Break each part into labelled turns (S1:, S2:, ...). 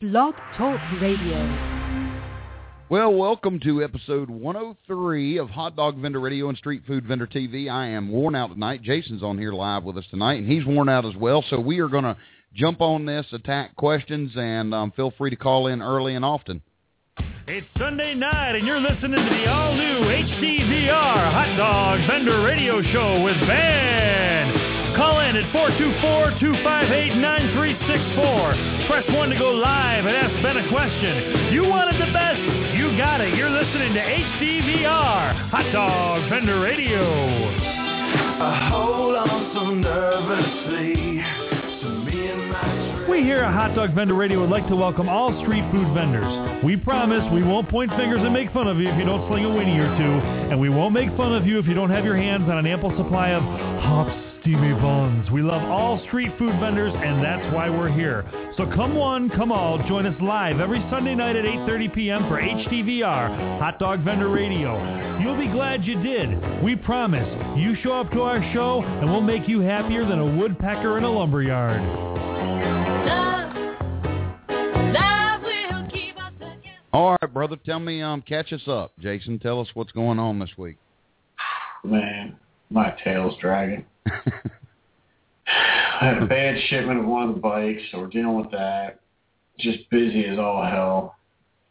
S1: Blog Talk Radio.
S2: Well, welcome to episode 103 of Hot Dog Vendor Radio and Street Food Vendor TV. I am worn out tonight. Jason's on here live with us tonight, and he's worn out as well. So we are going to jump on this, attack questions, and um, feel free to call in early and often.
S3: It's Sunday night, and you're listening to the all-new HDVR Hot Dog Vendor Radio Show with Ben. At 424-258-9364. Press 1 to go live and ask Ben a question. You wanted the best. You got it. You're listening to HDVR, Hot Dog Vendor Radio.
S4: I hold on so nervously to me and my
S3: We here at Hot Dog Vendor Radio would like to welcome all street food vendors. We promise we won't point fingers and make fun of you if you don't sling a winnie or two, and we won't make fun of you if you don't have your hands on an ample supply of hot, steamy buns. We love all street food vendors, and that's why we're here. So come one, come all, join us live every Sunday night at 8.30 p.m. for HDVR, Hot Dog Vendor Radio. You'll be glad you did. We promise. You show up to our show, and we'll make you happier than a woodpecker in a lumberyard.
S2: All right, brother, tell me, um, catch us up. Jason, tell us what's going on this week.
S5: Man, my tail's dragging. I had a bad shipment of one of the bikes, so we're dealing with that. Just busy as all hell.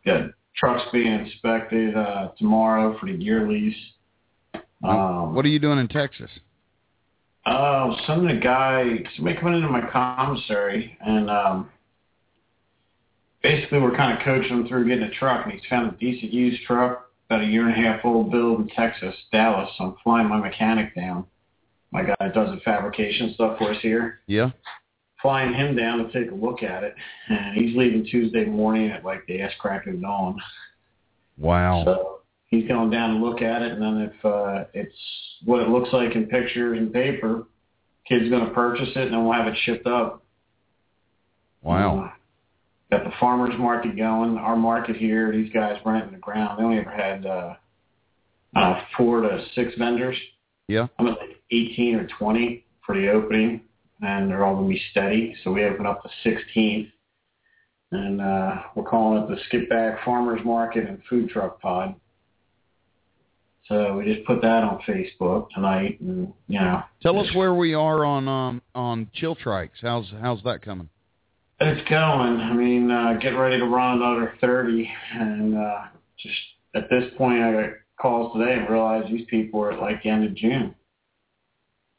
S5: Got trucks being inspected uh, tomorrow for the year lease. Um,
S2: what are you doing in Texas?
S5: Oh, some of the guy, somebody coming into my commissary, and um, basically we're kind of coaching him through getting a truck, and he's found a decent used truck, about a year and a half old, built in Texas, Dallas. So I'm flying my mechanic down. My guy that does the fabrication stuff for us here.
S2: Yeah.
S5: Flying him down to take a look at it, and he's leaving Tuesday morning at like the ass crack of dawn.
S2: Wow.
S5: So he's going down to look at it, and then if uh, it's what it looks like in pictures and paper, kid's going to purchase it, and then we'll have it shipped up.
S2: Wow.
S5: Uh, got the farmers market going. Our market here, these guys renting the ground. They only ever had uh, uh, four to six vendors.
S2: Yeah.
S5: I'm at like 18 or 20 for the opening, and they're all going to be steady. So we open up the 16th, and uh, we're calling it the Skip Back Farmers Market and Food Truck Pod. So we just put that on Facebook tonight, and you know,
S2: Tell us where we are on um on chill trikes. How's how's that coming?
S5: It's going. I mean, uh, get ready to run another 30. And uh, just at this point, I got calls today and realized these people are at like the end of June.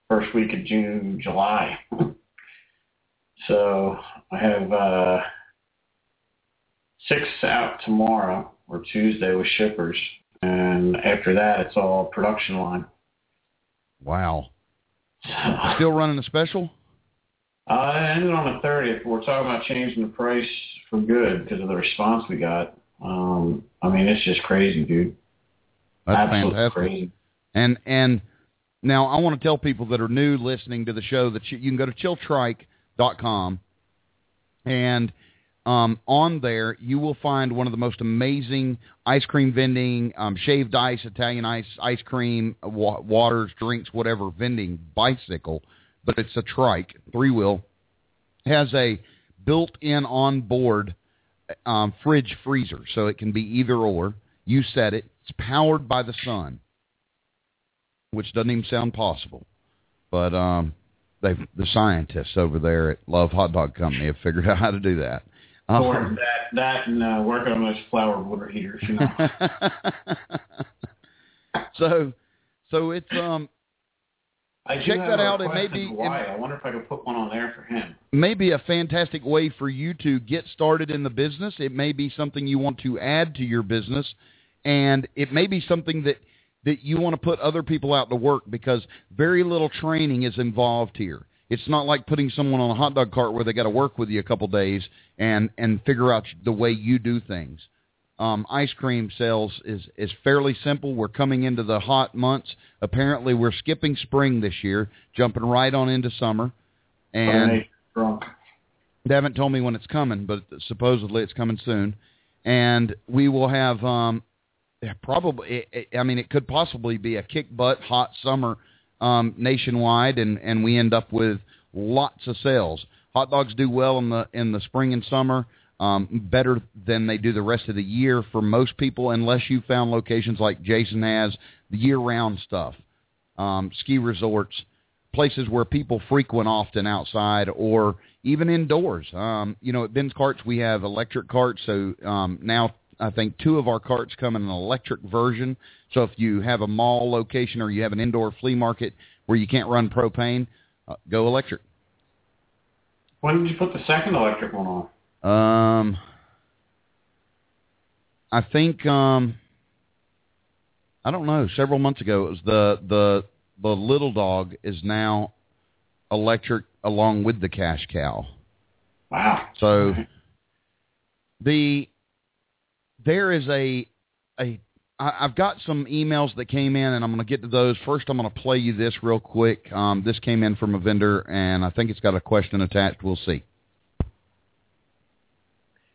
S5: First week of June, July. so I have uh, six out tomorrow or Tuesday with shippers. And after that, it's all production line.
S2: Wow.
S5: So,
S2: Still running a special?
S5: Uh, I ended on the 30th. We're talking about changing the price for good because of the response we got. Um, I mean, it's just crazy, dude.
S2: That's
S5: Absolutely
S2: fantastic.
S5: crazy.
S2: And and now I want to tell people that are new listening to the show that you, you can go to chilltrike.com and um, on there you will find one of the most amazing ice cream vending, um, shaved ice, Italian ice, ice cream, wa- waters, drinks, whatever vending bicycle, but it's a trike, three wheel, has a built-in on-board um, fridge freezer, so it can be either or. You said it. It's powered by the sun which doesn't even sound possible. But um, they the scientists over there at Love Hot Dog Company have figured out how to do that. Um,
S5: Or that, that and uh, working on those flower water heaters, you know.
S2: so, so it's um
S5: I
S2: Check that out. It may be-
S5: Hawaii. I wonder if I could put one on there for him.
S2: maybe a fantastic way for you to get started in the business. It may be something you want to add to your business, and it may be something that that you want to put other people out to work because very little training is involved here. It's not like putting someone on a hot dog cart where they got to work with you a couple days and and figure out the way you do things. Um, ice cream sales is is fairly simple. We're coming into the hot months. Apparently, we're skipping spring this year, jumping right on into summer, and they haven't told me when it's coming, but supposedly it's coming soon. And we will have um, yeah, probably. It, it, I mean, it could possibly be a kick butt hot summer um, nationwide, and and we end up with lots of sales. Hot dogs do well in the in the spring and summer. um, better than they do the rest of the year for most people, unless you found locations like Jason has, the year-round stuff, um, ski resorts, places where people frequent often outside or even indoors. Um, you know, at Ben's Carts we have electric carts, so um, now I think two of our carts come in an electric version. So if you have a mall location or you have an indoor flea market where you can't run propane, uh, go electric.
S5: When did you put the second electric one on?
S2: Um, I think um, I don't know. Several months ago, it was the the the little dog is now electric along with the cash cow.
S5: Wow.
S2: So the there is a a I've got some emails that came in, and I'm going to get to those. First, I'm going to play you this real quick. Um, this came in from a vendor, and I think it's got a question attached. We'll see.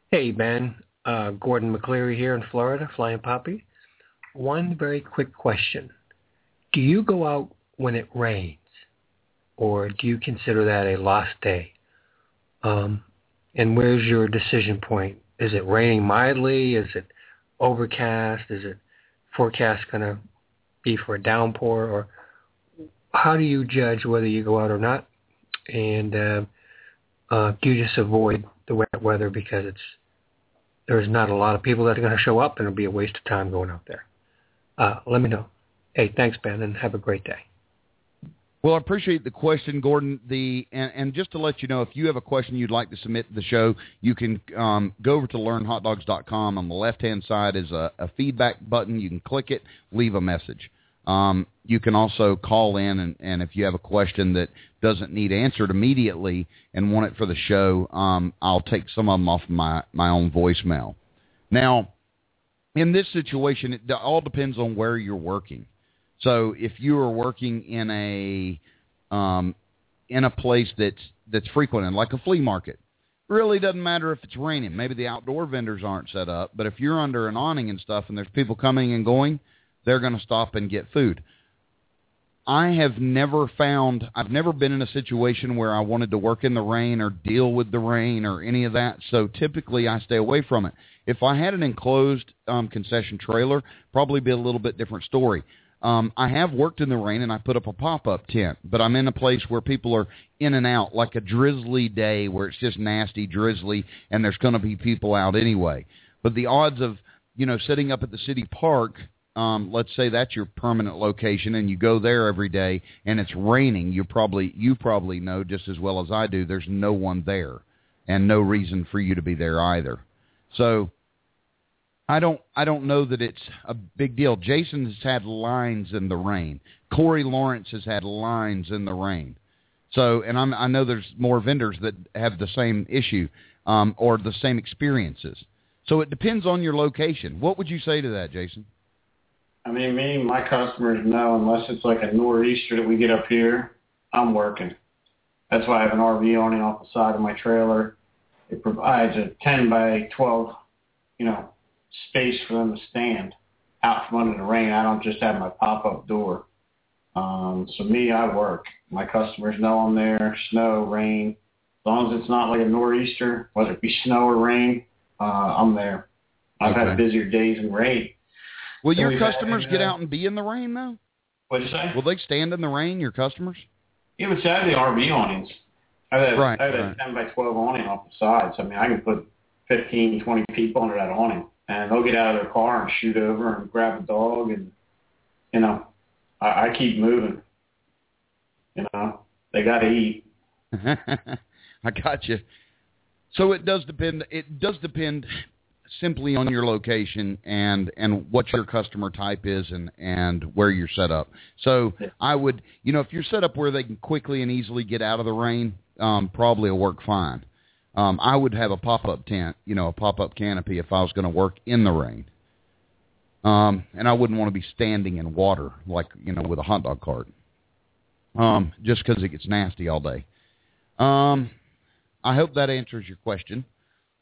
S6: Hey, Ben. Uh, Gordon McCleary here in Florida, Flying Poppy. One very quick question. Do you go out when it rains, or do you consider that a lost day? Um, and where's your decision point? Is it raining mildly? Is it overcast? Is it forecast going to be for a downpour? Or how do you judge whether you go out or not? And uh, uh, do you just avoid the wet weather because it's there's not a lot of people that are going to show up and it'll be a waste of time going out there? Uh, let me know. Hey, thanks, Ben, and have a great day.
S2: Well, I appreciate the question, Gordon. The and, and just to let you know, if you have a question you'd like to submit to the show, you can um, go over to learnhotdogs.com. On the left-hand side is a, a feedback button. You can click it, leave a message. Um, you can also call in, and, and if you have a question that doesn't need answered immediately and want it for the show, um, I'll take some of them off my my own voicemail. Now, in this situation, it all depends on where you're working. So if you are working in a um, in a place that's that's frequented, like a flea market, really doesn't matter if it's raining. Maybe the outdoor vendors aren't set up, but if you're under an awning and stuff, and there's people coming and going, they're going to stop and get food. I have never found, I've never been in a situation where I wanted to work in the rain or deal with the rain or any of that. So typically I stay away from it. If I had an enclosed um, concession trailer, probably be a little bit different story. Um, I have worked in the rain and I put up a pop-up tent, but I'm in a place where people are in and out, like a drizzly day where it's just nasty, drizzly, and there's going to be people out anyway. But the odds of, you know, sitting up at the city park um, let's say that's your permanent location and you go there every day and it's raining, you probably you probably know just as well as I do there's no one there and no reason for you to be there either. So I don't I don't know that it's a big deal. Jason has had lines in the rain. Corey Lawrence has had lines in the rain. So and I'm, I know there's more vendors that have the same issue um, or the same experiences. So it depends on your location. What would you say to that, Jason?
S5: I mean, me my customers know unless it's like a nor'easter that we get up here, I'm working. That's why I have an RV awning off the side of my trailer. It provides a 10 by 12, you know, space for them to stand out from under the rain. I don't just have my pop-up door. Um, so me, I work. My customers know I'm there, snow, rain. As long as it's not like a nor'easter, whether it be snow or rain, uh, I'm there. I've
S2: Okay.
S5: had busier days in rain.
S2: Will
S5: So
S2: your
S5: we've had,
S2: customers
S5: uh,
S2: get out and be in the rain though?
S5: What'd you say?
S2: Will they stand in the rain? Your customers?
S5: Yeah, but see, I have the RV awnings. I have,
S2: Right,
S5: I have
S2: right.
S5: a 10 by 12 awning off the sides. I mean, I can put 15, 20 people under that awning. And they'll get out of their car and shoot over and grab a dog. And, you know, I, I keep moving. You know, they got to eat.
S2: I got you. So it does depend. It does depend simply on your location and and what your customer type is and and where you're set up. So I would, you know, if you're set up where they can quickly and easily get out of the rain, um, probably will work fine. Um, I would have a pop-up tent, you know, a pop-up canopy if I was going to work in the rain. Um, and I wouldn't want to be standing in water like you know with a hot dog cart. Um, just because it gets nasty all day. Um, I hope that answers your question.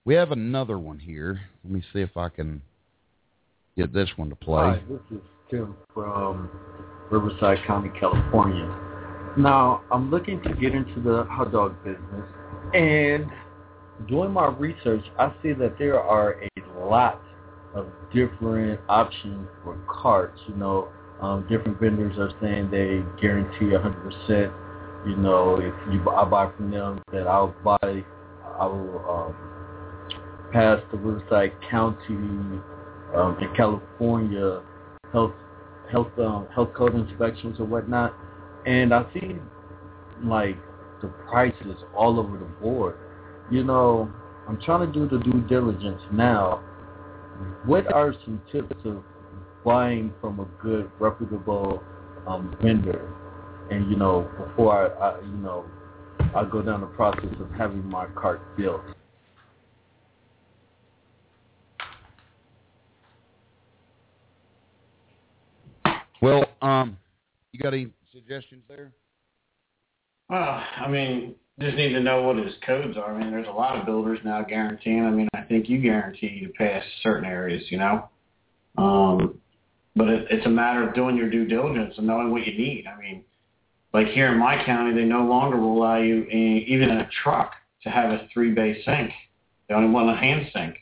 S2: We have another one here. Let me see if I can get this one to play.
S7: Hi, this is Tim from Riverside County, California. Now, I'm looking to get into the hot dog business, and doing my research, I see that there are a lot of different options for carts. You know, um, different vendors are saying they guarantee 100%. You know, if you I buy from them, that I'll buy, I will um, pass the Riverside County um, in California health health um, health code inspections or whatnot, and I see like the prices all over the board. You know, I'm trying to do the due diligence now. What are some tips of buying from a good, reputable um, vendor? And you know, before I, I, you know, I go down the process of having my cart built.
S2: Well, um, you got any suggestions there?
S5: Well, I mean, just need to know what his codes are. I mean, there's a lot of builders now guaranteeing. I mean, I think you guarantee to pass certain areas, you know. Um, but it, it's a matter of doing your due diligence and knowing what you need. I mean, like here in my county, they no longer will allow you, in, even in a truck, to have a three-bay sink. They only want a hand sink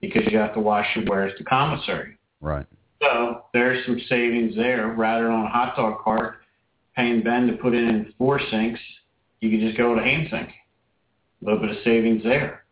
S5: because you have to wash your wares to commissary.
S2: Right.
S5: So there's some savings there. Rather on a hot dog cart, paying Ben to put in four sinks, you could just go to hand. A little bit of savings there.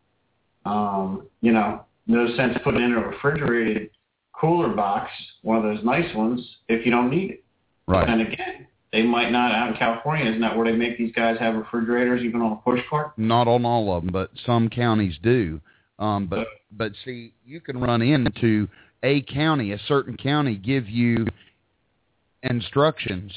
S5: Um, you know, no sense putting in a refrigerated cooler box, one of those nice ones, if you don't need it.
S2: Right.
S5: And again, they might not out in California. Isn't that where they make these guys have refrigerators even on a push cart?
S2: Not on all of them, but some counties do. Um, but but see, you can run into a county, a certain county, give you instructions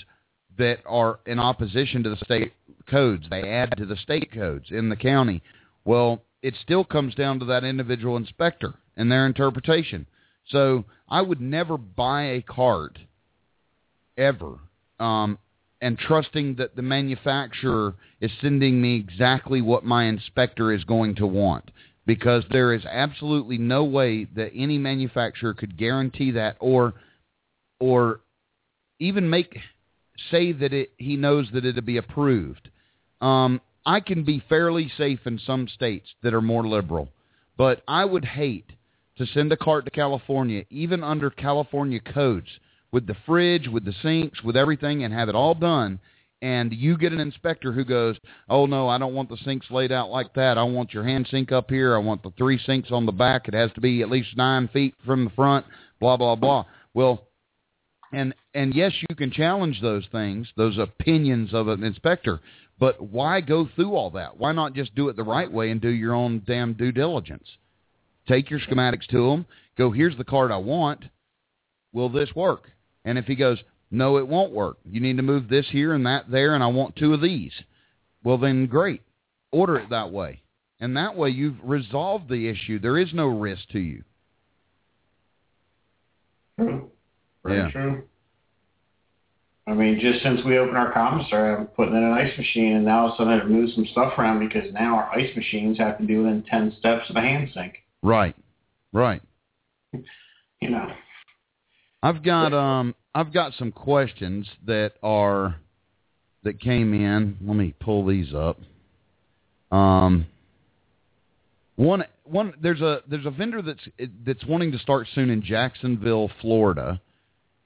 S2: that are in opposition to the state codes. They add to the state codes in the county. Well, it still comes down to that individual inspector and their interpretation. So I would never buy a cart ever, um, and trusting that the manufacturer is sending me exactly what my inspector is going to want because there is absolutely no way that any manufacturer could guarantee that or or even make say that it he knows that it'll be approved. Um, I can be fairly safe in some states that are more liberal, but I would hate to send a cart to California, even under California codes, with the fridge, with the sinks, with everything, and have it all done. And you get an inspector who goes, "Oh no, I don't want the sinks laid out like that. I want your hand sink up here. I want the three sinks on the back. It has to be at least nine feet from the front." Blah blah blah. Well, and and yes, you can challenge those things, those opinions of an inspector, but why go through all that? Why not just do it the right way and do your own damn due diligence? Take your schematics to him. Go, here's the card I want. Will this work? And if he goes, no, it won't work. You need to move this here and that there, and I want two of these. Well, then great. Order it that way. And that way you've resolved the issue. There is no risk to you.
S5: True. Very
S2: Yeah.
S5: true. I mean, just since we opened our commissary, I'm putting in an ice machine, and now all of a sudden I had to move some stuff around because now our ice machines have to be within 10 steps of the hand sink.
S2: Right. Right.
S5: You know,
S2: I've got um I've got some questions that are that came in. Let me pull these up. Um one one there's a there's a vendor that's that's wanting to start soon in Jacksonville, Florida,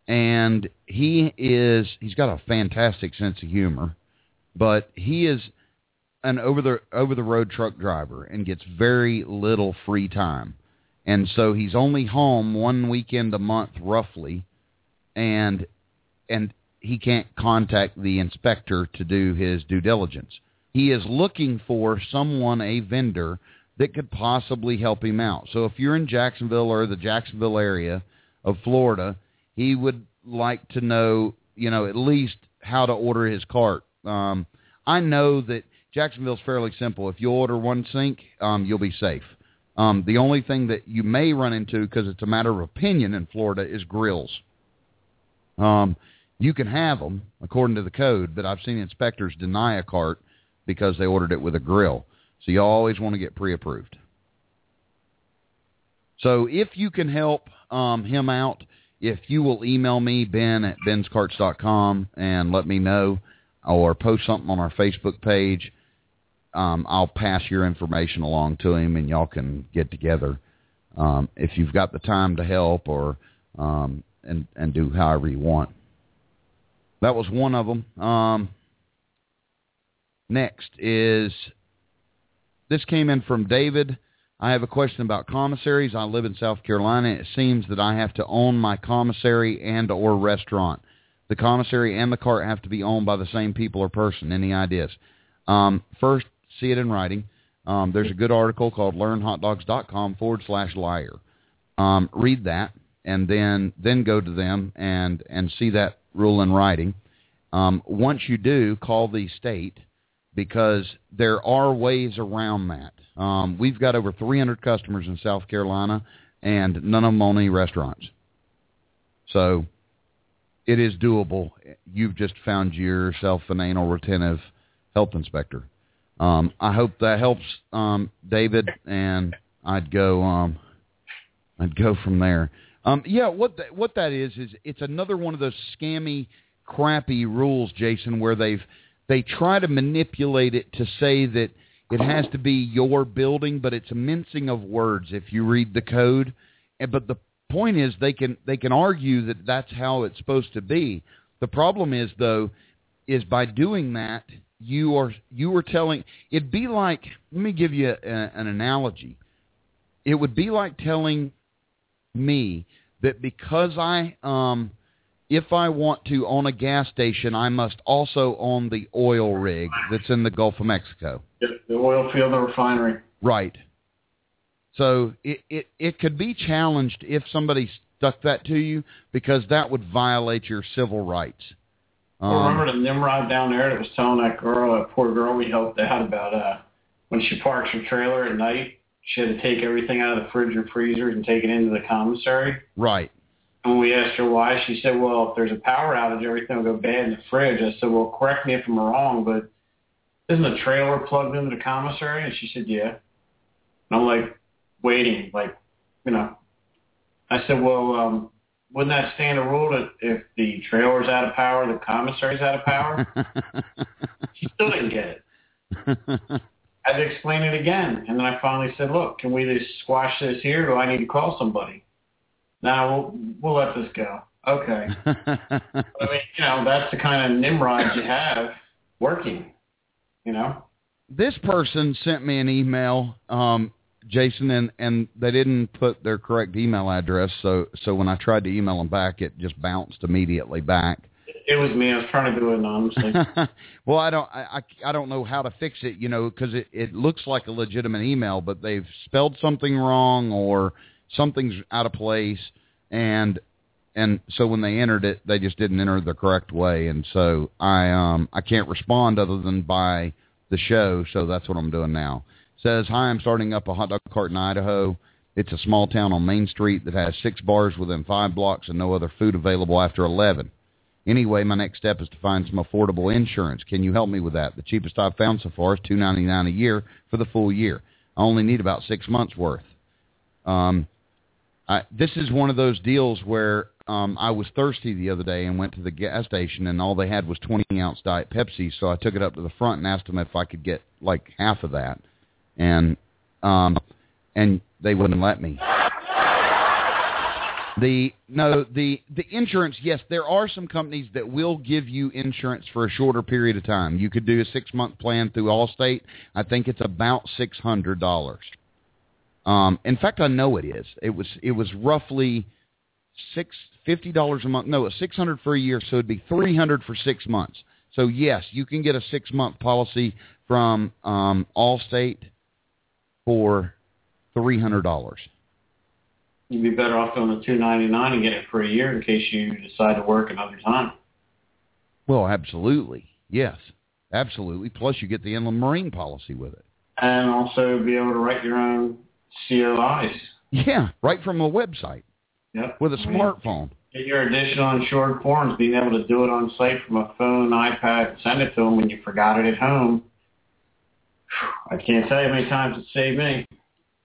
S2: and he is he's got a fantastic sense of humor, but he is an over the over the road truck driver and gets very little free time. And so he's only home one weekend a month roughly and and he can't contact the inspector to do his due diligence. He is looking for someone, a vendor, that could possibly help him out. So if you're in Jacksonville or the Jacksonville area of Florida, he would like to know, you know, at least how to order his cart. Um, I know that Jacksonville's fairly simple. If you order one sink, um, you'll be safe. Um, the only thing that you may run into, because it's a matter of opinion in Florida, is grills. Um, you can have them according to the code, but I've seen inspectors deny a cart because they ordered it with a grill. So you always want to get pre-approved. So if you can help um, him out, if you will email me, Ben at benscarts.com, and let me know, or post something on our Facebook page, um, I'll pass your information along to him, and y'all can get together um, if you've got the time to help, or um, and and do however you want. That was one of them. Um, next is this came in from David. I have a question about commissaries. I live in South Carolina. It seems that I have to own my commissary and or restaurant. The commissary and the cart have to be owned by the same people or person. Any ideas? Um, first, see it in writing. Um, there's a good article called learnhotdogs.com forward slash liar. Um, read that and then then go to them and and see that rule in writing. Um, once you do, call the state because there are ways around that. Um, we've got over 300 customers in South Carolina, and none of them own any restaurants. So it is doable. You've just found yourself an anal retentive health inspector. Um, I hope that helps, um, David, and I'd go. Um, I'd go from there. Um, yeah, what the, what that is is it's another one of those scammy, crappy rules, Jason, where they've they try to manipulate it to say that it has to be your building, but it's a mincing of words if you read the code. But the point is they can they can argue that that's how it's supposed to be. The problem is though is by doing that you are you are telling it'd be like let me give you a, an analogy. It would be like telling me that because I um if I want to own a gas station, I must also own the oil rig that's in the Gulf of Mexico.
S5: The oil field and refinery.
S2: Right. So it, it, it could be challenged if somebody stuck that to you because that would violate your civil rights.
S5: Um, I remember the Nimrod down there that was telling that girl, that poor girl we helped out about uh when she parks her trailer at night, she had to take everything out of the fridge or freezers and take it into the commissary.
S2: Right.
S5: And when we asked her why, she said, well, if there's a power outage, everything will go bad in the fridge. I said, well, correct me if I'm wrong, but isn't the trailer plugged into the commissary? And she said, yeah. And I'm like, waiting, like, you know. I said, well, um, wouldn't that stand a rule that if the trailer's out of power, the commissary's out of power? she still didn't get it. I had to explain it again. And then I finally said, look, can we just squash this here? Do I need to call somebody? Now we'll, we'll let this go. Okay. I mean, you know, that's the kind of Nimrod you have working, you know?
S2: This person sent me an email, um, Jason, and, and they didn't put their correct email address. So, so when I tried to email them back, it just bounced immediately back.
S5: It was me. I was trying to do it anonymously.
S2: well, I don't, I, I don't know how to fix it, you know, because it, it looks like a legitimate email, but they've spelled something wrong or something's out of place, and and so when they entered it, they just didn't enter the correct way, and so I um I can't respond other than by the show, so that's what I'm doing now. says, hi, I'm starting up a hot dog cart in Idaho. It's a small town on Main Street that has six bars within five blocks and no other food available after 11. Anyway, my next step is to find some affordable insurance. Can you help me with that? The cheapest I've found so far is two ninety nine a year for the full year. I only need about six months worth. Um, I, this is one of those deals where um, I was thirsty the other day and went to the gas station, and all they had was 20 ounce Diet Pepsi. So I took it up to the front and asked them if I could get like half of that, and um, and they wouldn't let me. The no the the insurance yes there are some companies that will give you insurance for a shorter period of time. You could do a six month plan through Allstate. I think it's about six hundred dollars. Um, in fact, I know it is. It was it was roughly six fifty dollars a month. No, it's six hundred for a year, so it'd be three hundred for six months. So yes, you can get a six month policy from um, Allstate for three hundred dollars.
S5: You'd be better off going to two ninety nine and get it for a year in case you decide to work another time.
S2: Well, absolutely, yes, absolutely. Plus, you get the inland marine policy with it,
S5: and also be able to write your own COIs.
S2: Yeah, right from a website.
S5: Yep.
S2: With a smartphone.
S5: Get your additional insured forms, being able to do it on site from a phone, iPad, send it to them when you forgot it at home. I can't tell you how many times it saved me.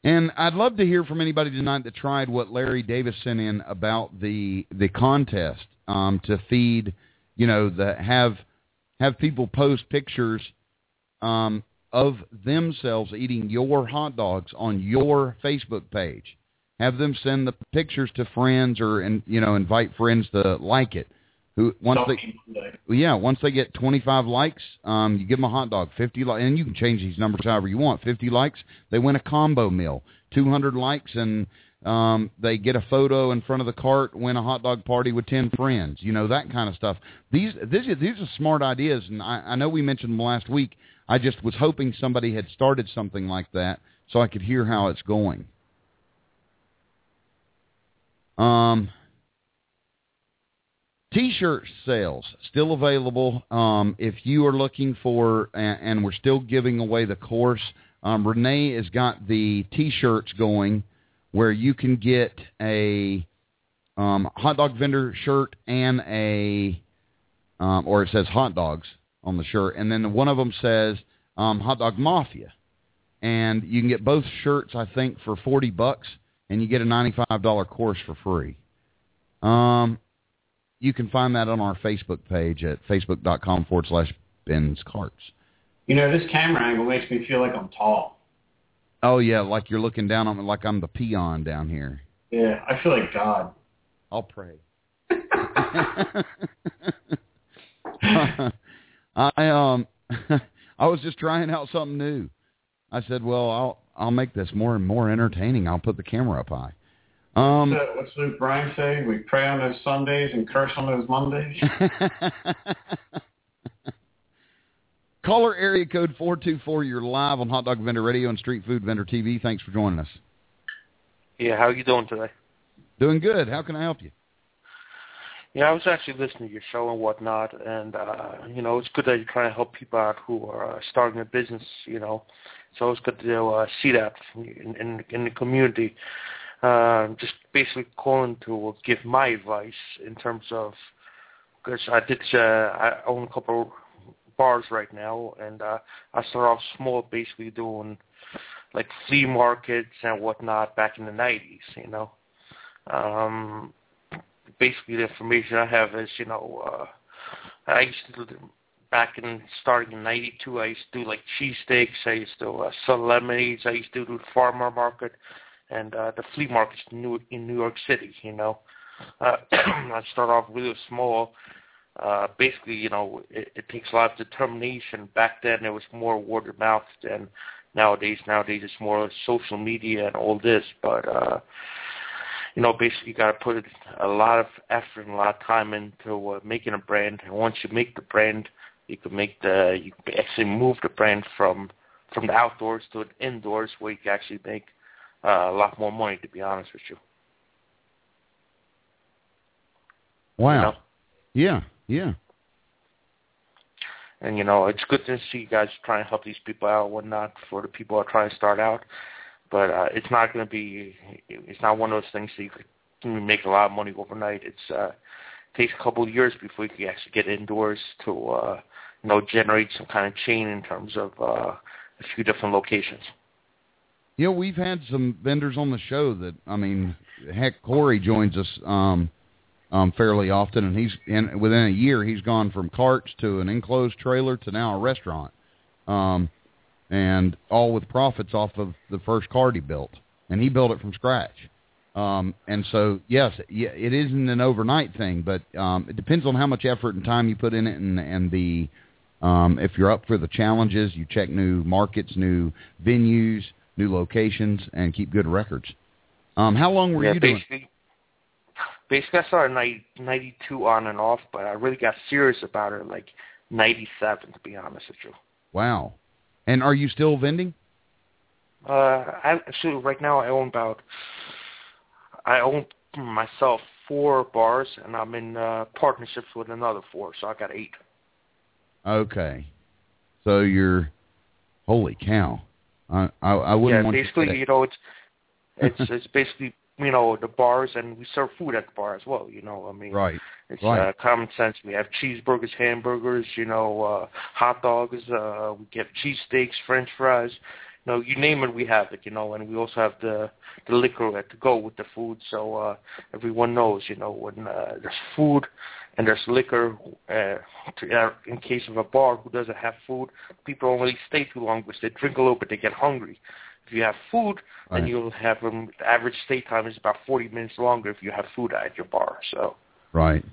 S2: And I'd love to hear from anybody tonight that tried what Larry Davis sent in about the the contest um, to feed, you know, the have have people post pictures um, of themselves eating your hot dogs on your Facebook page. Have them send the pictures to friends or and you know invite friends to like it. Who once they yeah, once they get 25 likes, um, you give them a hot dog. 50 li- and you can change these numbers however you want. 50 likes, they win a combo meal. 200 likes, and um, they get a photo in front of the cart. Win a hot dog party with 10 friends. You know that kind of stuff. These these these are smart ideas, and I, I know we mentioned them last week. I just was hoping somebody had started something like that so I could hear how it's going. Um. T-shirt sales still available. Um, if you are looking for, and, and we're still giving away the course. Um, Renee has got the T-shirts going, where you can get a um, hot dog vendor shirt and a, um, or it says hot dogs on the shirt, and then one of them says um, hot dog mafia, and you can get both shirts I think for forty bucks, and you get a ninety-five dollar course for free. Um, you can find that on our Facebook page at facebook.com forward slash Ben's Carts.
S5: You know, this camera angle makes me feel like I'm tall.
S2: Oh yeah, like you're looking down on me, like I'm the peon down here.
S5: Yeah, I feel like God.
S2: I'll pray. I um I was just trying out something new. I said, well, I'll I'll make this more and more entertaining. I'll put the camera up high. Um,
S5: So, what's Luke Bryan say? We pray on those Sundays and curse on those Mondays.
S2: Caller area code 424. You're live on Hot Dog Vendor Radio and Street Food Vendor TV. Thanks for joining us.
S8: Yeah, how are you doing today?
S2: Doing good. How can I help you?
S8: Yeah, I was actually listening to your show and whatnot, and uh, you know, it's good that you're trying to help people out who are uh, starting a business. You know, so it's good to uh, see that in, in in the community. Uh, just basically calling to give my advice in terms of because I did uh, I own a couple bars right now, and uh, I started off small, basically doing like flea markets and whatnot back in the '90s. You know. Um, basically the information I have is, you know, uh, I used to do, back in starting in '92. I used to do like cheesesteaks. I used to uh, sell lemonades. I used to do the farmer market and uh, the flea markets in New, in New York City. You know, uh, I started off really small. Uh, basically, you know, it, it takes a lot of determination. Back then, it was more word of mouth than nowadays. Nowadays, it's more social media and all this. But uh, you know, basically you got to put a lot of effort and a lot of time into uh, making a brand. And once you make the brand, you can make the you can actually move the brand from from the outdoors to the indoors, where you can actually make uh, a lot more money. To be honest with you.
S2: Wow.
S8: You know?
S2: Yeah, yeah.
S8: And you know, it's good to see you guys trying to help these people out and whatnot for the people who are trying to start out. But uh, it's not going to be. It's not one of those things that you can make a lot of money overnight. It's uh, takes a couple of years before you can actually get indoors to uh, you know generate some kind of chain in terms of uh, a few different locations.
S2: You know, we've had some vendors on the show that I mean, heck, Corey joins us um, um, fairly often, and he's in within a year he's gone from carts to an enclosed trailer to now a restaurant, um, and all with profits off of the first cart he built, and he built it from scratch. Um, and so, yes, it isn't an overnight thing, but um, it depends on how much effort and time you put in it, and and the um, if you're up for the challenges, you check new markets, new venues, new locations, and keep good records. Um, how long were
S8: yeah,
S2: you doing?
S8: basically, basically, I started in 92 on and off, but I really got serious about it like 97, to be honest with you.
S2: Wow. And are you still vending?
S8: Uh, I actually right now I own about I own myself four bars, and I'm in uh, partnerships with another four, so I got eight.
S2: Okay. So you're, holy cow. I I, I wouldn't want to yeah, basically,
S8: you know, it's it's it's basically you know the bars, and we serve food at the bar as well. You know, I mean,
S2: Right.
S8: It's
S2: Right.
S8: uh, common sense. We have cheeseburgers, hamburgers, you know, uh, hot dogs. Uh, we get cheesesteaks, French fries. you know, you name it, we have it, you know, and we also have the the liquor to go with the food, so uh, everyone knows, you know, when uh, there's food and there's liquor, uh, to, uh, in case of a bar who doesn't have food, people only stay too long because they drink a little bit, they get hungry. If you have food,
S2: Right.
S8: then you'll have um, the average stay time is about 40 minutes longer if you have food at your bar. So,
S2: Right.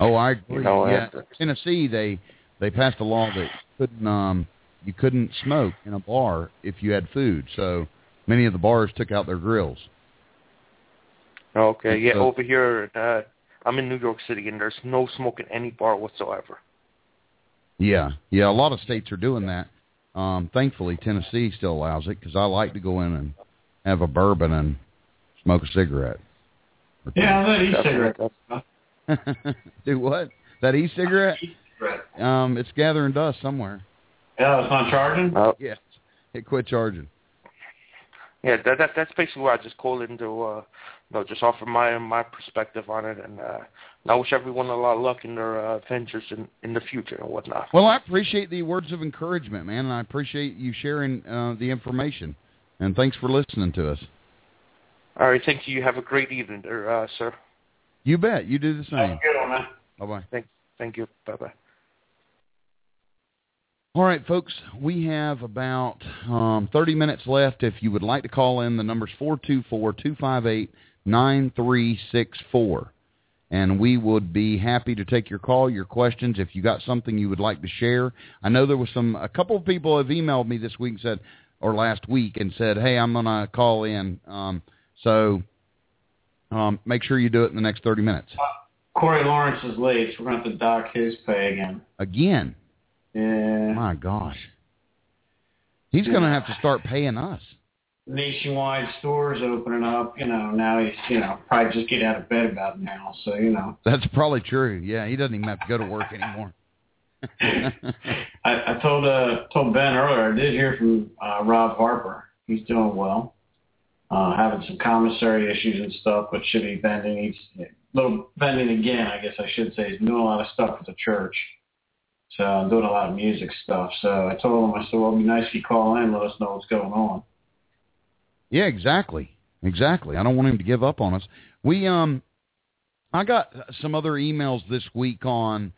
S2: Oh, I agree.
S8: you know,
S2: yeah,
S8: uh,
S2: Tennessee they they passed a law that couldn't um you couldn't smoke in a bar if you had food. So many of the bars took out their grills.
S8: okay, yeah,
S2: So-
S8: over here, uh, I'm in New York City, and there's no smoke in any bar whatsoever.
S2: Yeah, yeah. A lot of states are doing that. Um, thankfully, Tennessee still allows it because I like to go in and have a bourbon and smoke a cigarette.
S5: Yeah, that e-cigarette
S2: Do what? That e-cigarette?
S5: E-cigarette.
S2: Um, it's gathering dust somewhere.
S5: Yeah, it's not charging.
S8: Oh.
S2: Yes, it quit charging.
S8: yeah, that, that that's basically why I just called into uh, you know, just offer my my perspective on it, and uh, I wish everyone a lot of luck in their uh, ventures in in the future and whatnot.
S2: Well, I appreciate the words of encouragement, man, and I appreciate you sharing uh, the information. And thanks for listening to us.
S8: All right, thank you. You have a great evening, there, uh, sir.
S2: You bet. You do the
S5: That's
S2: same.
S5: a good one, man.
S2: Bye bye.
S8: Thank thank you. Bye bye.
S2: All right, folks, we have about um, 30 minutes left. If you would like to call in, the number's 424-258-9364. And we would be happy to take your call, your questions. If you got something you would like to share, I know there was some. A couple of people have emailed me this week and said, or last week, and said, "Hey, I'm gonna call in." Um, so um, make sure you do it in the next 30 minutes.
S5: Uh, Corey Lawrence is late, so we're going to have to dock his pay again.
S2: Again,
S5: Yeah.
S2: my gosh, he's gonna have to start paying us.
S5: Nationwide stores opening up, you know, now he's, you know, probably just get out of bed about now, so, you know.
S2: That's probably true. Yeah, he doesn't even have to go to work anymore.
S5: I, I told uh told Ben earlier, I did hear from uh Rob Harper. He's doing well. Uh having some commissary issues and stuff, but should be bending. He's little bending again, I guess I should say. He's doing a lot of stuff with the church. So I'm doing a lot of music stuff. So I told him, I said, Well it'd be nice if you call in and let us know what's going on.
S2: yeah, exactly, exactly. I don't want him to give up on us. We um, I got some other emails this week on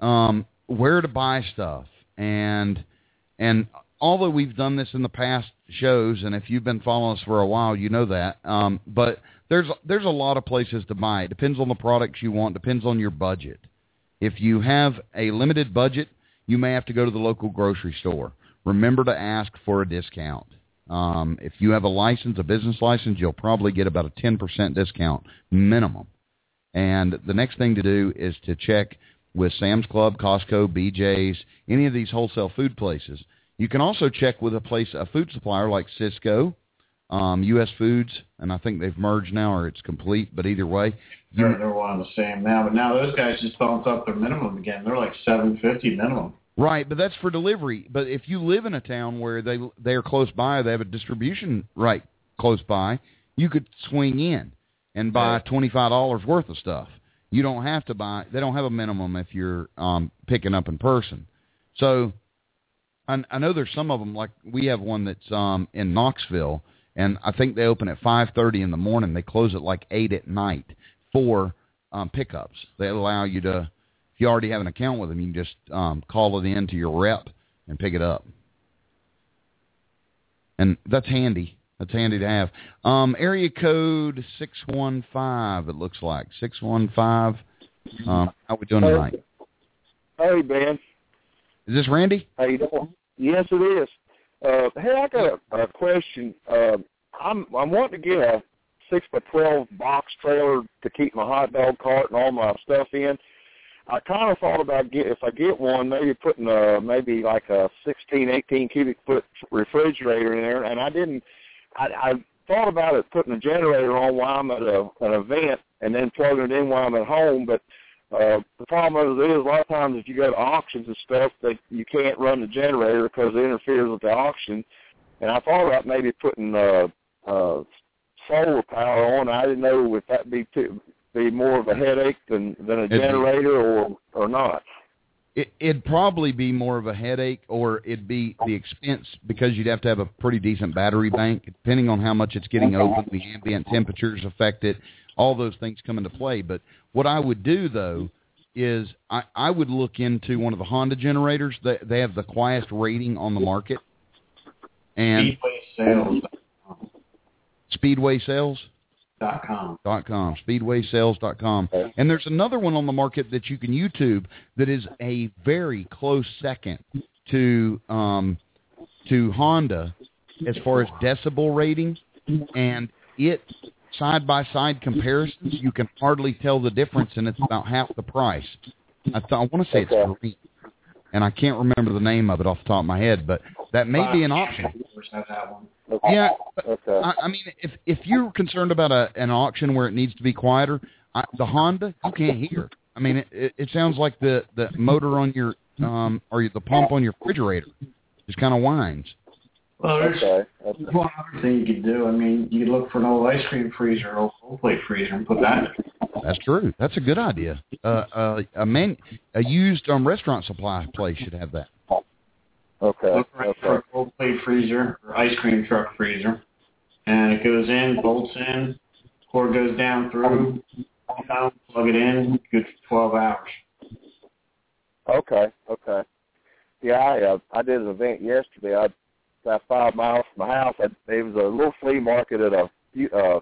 S2: um where to buy stuff and and although we've done this in the past shows and if you've been following us for a while you know that um but there's there's a lot of places to buy it depends on the products you want depends on your budget if you have a limited budget you may have to go to the local grocery store. Remember to ask for a discount. Um if you have a license a business license you'll probably get about a 10% discount minimum. And the next thing to do is to check with Sam's Club, Costco, BJ's, any of these wholesale food places. You can also check with a place, a food supplier like Sysco, um, U.S. Foods, and I think they've merged now or it's complete. But either way, you,
S5: They're, they're one and the same now, but now those guys just bumped up their minimum again. They're like seven fifty minimum.
S2: right? But that's for delivery. But if you live in a town where they they are close by, they have a distribution right close by, you could swing in and buy twenty five dollars worth of stuff. You don't have to buy. They don't have a minimum if you're um, picking up in person. So I, I know there's some of them like we have one that's um, in Knoxville, and I think they open at five thirty in the morning. They close at like eight at night for um, pickups. They allow you to, if you already have an account with them, you can just um, call it in to your rep and pick it up. And that's handy. That's handy to have. Um, area code six one five. It looks like six one five. Um, how we doing tonight?
S9: Hey Ben,
S2: Is this Randy?
S9: how you doing? Yes, it is. Uh, hey, I got a, a question. Uh, I'm I'm wanting to get a six by twelve box trailer to keep my hot dog cart and all my stuff in. I kind of thought about get if I get one, maybe putting a maybe like a sixteen, eighteen cubic foot refrigerator in there, and I didn't. I, I thought about it putting a generator on while I'm at a, an event, and then plugging it in while I'm at home, but uh, the problem is, is a lot of times if you go to auctions and stuff, that you can't run the generator because it interferes with the auction. And I thought about maybe putting uh, uh, solar power on. I didn't know if that'd be too, be more of a headache than than a
S2: It'd be.
S9: generator or or not.
S2: it, it'd probably be more of a headache, or it'd be the expense because you'd have to have a pretty decent battery bank, depending on how much it's getting open. The ambient temperatures affect it. All those things come into play. But what I would do though is I, I would look into one of the Honda generators. They they have the quietest rating on the market. And
S5: Speedway Sales.
S2: Speedway Sales.
S5: Dot com.
S2: dot com speedwaysales.com com, and there's another one on the market that you can youtube that is a very close second to um to honda as far as decibel rating and it side by side comparisons you can hardly tell the difference and it's about half the price i, th- I want to say it's Korean, and i can't remember the name of it off the top of my head but that may be an option
S5: one.
S2: yeah,
S9: Okay.
S2: I, I mean, if if you're concerned about a an auction where it needs to be quieter, I, the Honda you can't hear. I mean, it, it, it sounds like the the motor on your um or the pump on your refrigerator just kind of whines.
S5: Well, there's
S9: Okay. okay.
S5: one other thing you could do. I mean, you could look for an old ice cream freezer or old full plate freezer and put that in.
S2: That's true. That's a good idea. Uh, uh, a man, a used um restaurant supply place should have that.
S9: Okay.
S5: Look right for a full plate freezer or ice cream truck freezer, and it goes in, bolts in, cord goes down through, down, plug it in, good for 12 hours.
S9: Okay. Okay. Yeah, I uh, I did an event yesterday. I about five miles from my house. I, it was a little flea market at a uh,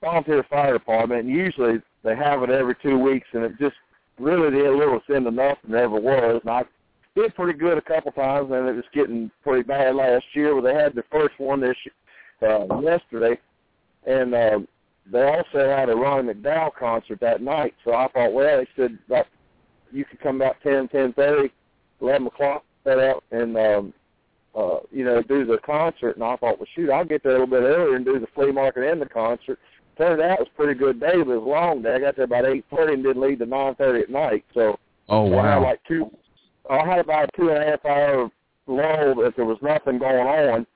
S9: volunteer fire department, and usually they have it every two weeks, and it just really did a little send enough and never was. And I did pretty good a couple times, and it was getting pretty bad last year. Where they had the first one this uh, yesterday, and uh, they also had a Ronnie McDowell concert that night. So I thought, well, they said that you could come about ten, ten thirty, eleven o'clock, set up, and um, uh, you know, do the concert. And I thought, well, shoot, I'll get there a little bit earlier and do the flea market and the concert. Turned out it was a pretty good day, but it was a long day. I got there about eight thirty and didn't leave till nine thirty at night. So
S2: Oh
S9: I had like two. I had about a two and a half hour lull if there was nothing going on.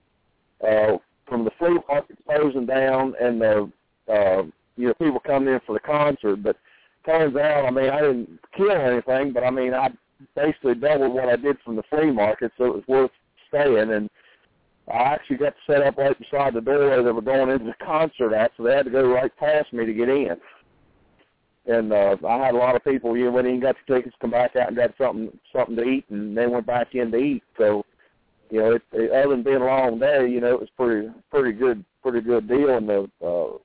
S9: Uh, from the flea market closing down and the uh, you know people coming in for the concert, but turns out, I mean, I didn't kill anything, but I mean, I basically doubled what I did from the flea market, so it was worth staying. And I actually got set up right beside the doorway that we're going into the concert at, so they had to go right past me to get in. And uh, I had a lot of people, you know, when they got the tickets, come back out and got something something to eat, and they went back in to eat. So, you know, it, it, other than being a long day, you know, it was pretty pretty good pretty good deal. And the uh,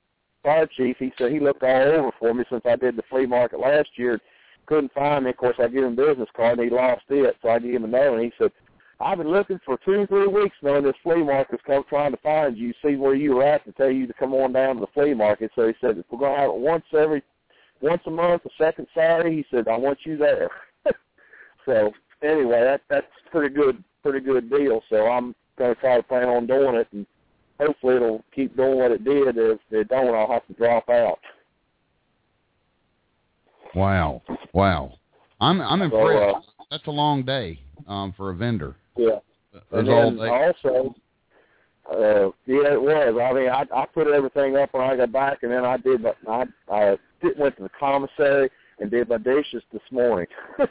S9: fire chief, he said he looked all over for me since I did the flea market last year. Couldn't find me. Of course, I gave him a business card, and he lost it. So I gave him another, and he said, I've been looking for two, or three weeks knowing this flea market's come trying to find you, see where you were at to tell you to come on down to the flea market. So he said, if we're going to have it once every, once a month, the second Saturday, he said, I want you there. so anyway, that that's pretty good, pretty good deal. So I'm going to try to plan on doing it, and hopefully it'll keep doing what it did. If it don't, I'll have to drop out.
S2: Wow! Wow! I'm I'm
S9: So,
S2: impressed.
S9: uh,
S2: That's a long day um, for a vendor.
S9: Yeah. And
S2: all
S9: then
S2: day.
S9: also, uh, yeah, it was. I mean, I I put everything up when I got back, and then I did. My, I I did, went to the commissary and did my dishes this morning. uh,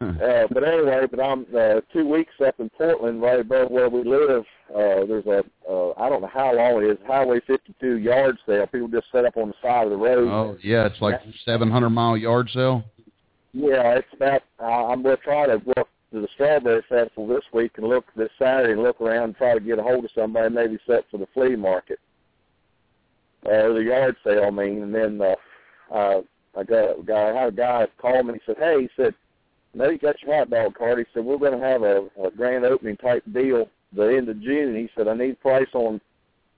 S9: uh, but anyway, but I'm uh, two weeks up in Portland, right above where we live. Uh, there's a uh, I don't know how long it is, Highway 52 yard sale. People just set up on the side of the road.
S2: oh yeah, it's like 700 mile yard sale.
S9: Yeah, it's about. Uh, I'm going to try to walk to the Strawberry Festival this week and look this Saturday and look around and try to get a hold of somebody maybe set for the flea market uh, or the yard sale. I mean, and then uh, uh, I got a guy. I had a guy call me. He said, "Hey," he said, "No, you got your hot dog card." He said, "We're going to have a, a grand opening type deal the end of June." He said, "I need price on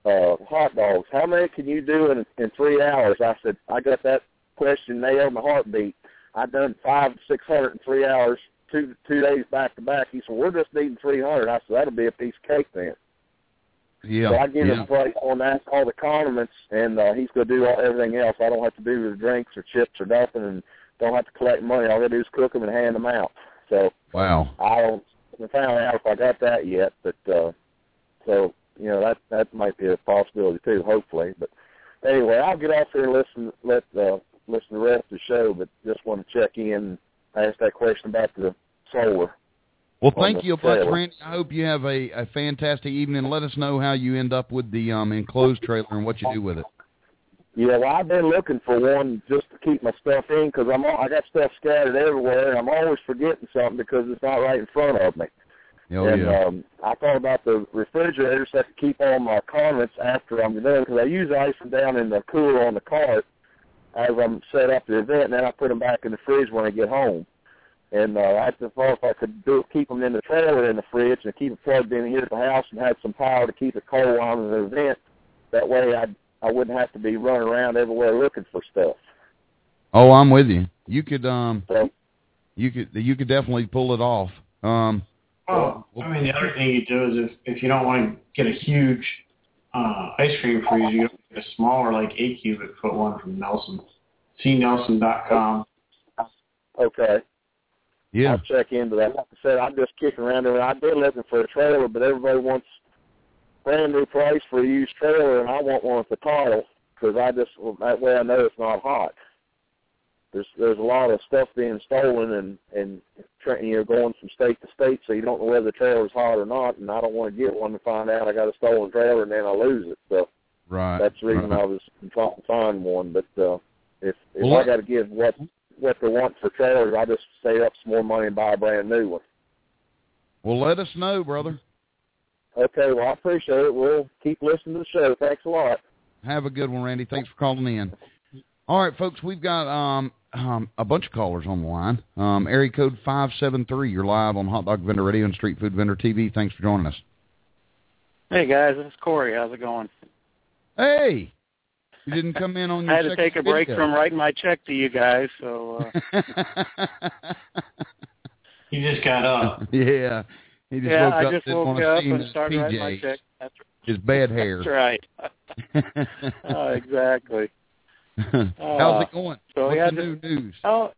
S9: uh, hot dogs. How many can you do in in three hours?" I said, "I got that question nailed in my heartbeat." I done five to six hundred in three hours, two two days back to back. He said, "We're just needing three hundred. I said, "That'll be a piece of cake then."
S2: Yeah.
S9: So I give
S2: yeah.
S9: him a price on that, all the condiments, and uh, he's going to do all, everything else. I don't have to do the drinks or chips or nothing, and don't have to collect money. All I do is cook them and hand them out. So
S2: Wow.
S9: I don't haven't found out if I got that yet, but uh, so you know that that might be a possibility too. Hopefully, but anyway, I'll get off here and listen. Let uh, listen to the rest of the show, but just want to check in and ask that question about the solar.
S2: Well, thank you much. Randy. I hope you have a, a fantastic evening. Let us know how you end up with the um, enclosed trailer and what you do with it.
S9: Yeah, well, I've been looking for one just to keep my stuff in because I'm I got stuff scattered everywhere, and I'm always forgetting something because it's not right in front of me.
S2: Oh
S9: and
S2: yeah.
S9: um, I thought about the refrigerator so I could keep all my condiments after I'm done because I usually ice them down in the cooler on the cart as I'm set up the event, and then I put them back in the fridge when I get home. And uh, I just thought if I could do keep them in the trailer in the fridge and keep it plugged in here at the house and have some power to keep it cold while I'm at the event, that way I I wouldn't have to be running around everywhere looking for stuff.
S2: Oh, I'm with you. You could um,
S9: So
S2: you could you could definitely pull it off. Um,
S5: Oh, I mean, the other thing you do is if if you don't want to get a huge uh, ice cream freezer, you can get a smaller, like eight cubic foot one from Nelson. CNelson.com.
S9: okay.
S2: yeah.
S9: I'll check into that. Like I said, I'm just kicking around there. I've been looking for a trailer, but everybody wants brand new price for a used trailer, and I want one with the title because I just well, that way I know it's not hot. There's there's a lot of stuff being stolen and and tra- you know going from state to state, so you don't know whether the trailer's hot or not. And I don't want to get one to find out I got a stolen trailer and then I lose it. So
S2: Right.
S9: that's the reason
S2: right.
S9: I was trying to find one. But uh, if if
S2: Well,
S9: I got to give what what they want for trailers, I just save up some more money and buy a brand new one.
S2: Well, let us know, brother.
S9: Okay, well I appreciate it. We'll keep listening to the show. Thanks a lot.
S2: Have a good one, Randy. Thanks for calling in. All right, folks, we've got um, um, a bunch of callers on the line. Um, area code 573. You're live on Hot Dog Vendor Radio and Street Food Vendor TV. Thanks for joining us.
S10: Hey guys, this is Corey. How's it going?
S2: Hey, you didn't come in on your
S10: I had to take a break
S2: video.
S10: from writing my check to you guys, so uh,
S5: He just got up.
S2: yeah. He just
S10: yeah,
S2: woke
S10: I
S2: up,
S10: just woke up and
S2: his
S10: started writing my check. That's,
S2: his bad hair.
S10: that's right. oh, exactly.
S2: How's it going?
S10: So
S2: What's the new news?
S10: Oh,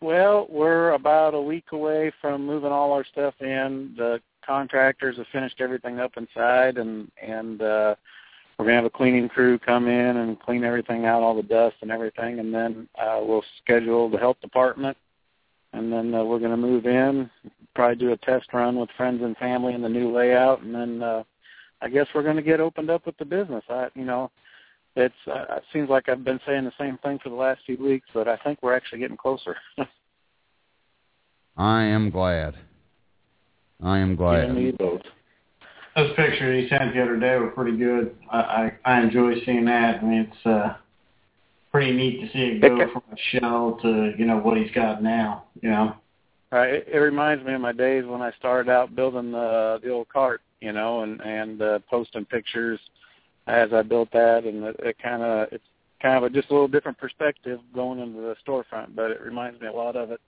S10: well, we're about a week away from moving all our stuff in. The contractors have finished everything up inside, and and uh, we're gonna have a cleaning crew come in and clean everything out, all the dust and everything, and then uh, we'll schedule the health department, and then uh, we're gonna move in, probably do a test run with friends and family in the new layout, and then uh, I guess we're gonna get opened up with the business. I, you know, it's uh, it seems like I've been saying the same thing for the last few weeks, but I think we're actually getting closer.
S2: I am glad. I am glad.
S10: and me both.
S5: Those pictures he sent the other day were pretty good. I I, I enjoy seeing that. I mean, it's uh, pretty neat to see it go
S10: Okay.
S5: from a shell to you know what he's got now. You know.
S10: Right. It, it reminds me of my days when I started out building the the old cart, you know, and and uh, posting pictures as I built that, and it, it kind of it's kind of a, just a little different perspective going into the storefront, but it reminds me a lot of it.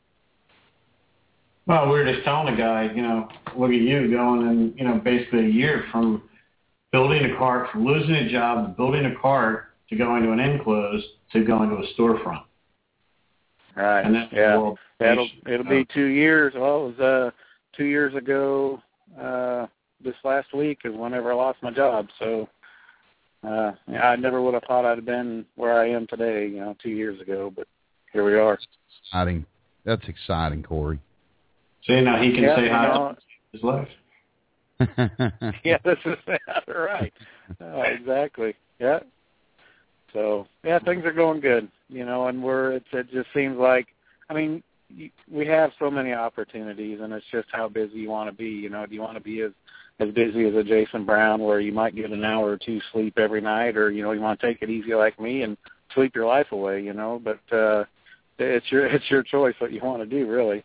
S5: Well, we were just telling the guy, you know, look at you going in, you know, basically a year from building a cart, from losing a job, to building a cart, to going to an enclosed, to going to a storefront.
S10: Right.
S5: And that's
S10: yeah. That'll it'll be two years. Well, it was uh two years ago. Uh, this last week is whenever I lost my job. So, uh, yeah, I never would have thought I'd have been where I am today. You know, two years ago, but here we are.
S2: Exciting. That's exciting, Corey.
S5: See, now he can
S10: Yeah,
S5: say hi
S10: know,
S5: to his life.
S10: yeah, this is right. Oh, exactly. Yeah. So yeah, things are going good. You know, and we're it's, it just seems like I mean we have so many opportunities, and it's just how busy you want to be. You know, do you want to be as as busy as a Jason Brown, where you might get an hour or two sleep every night, or you know you want to take it easy like me and sleep your life away. You know, but uh, it's your it's your choice what you want to do, really.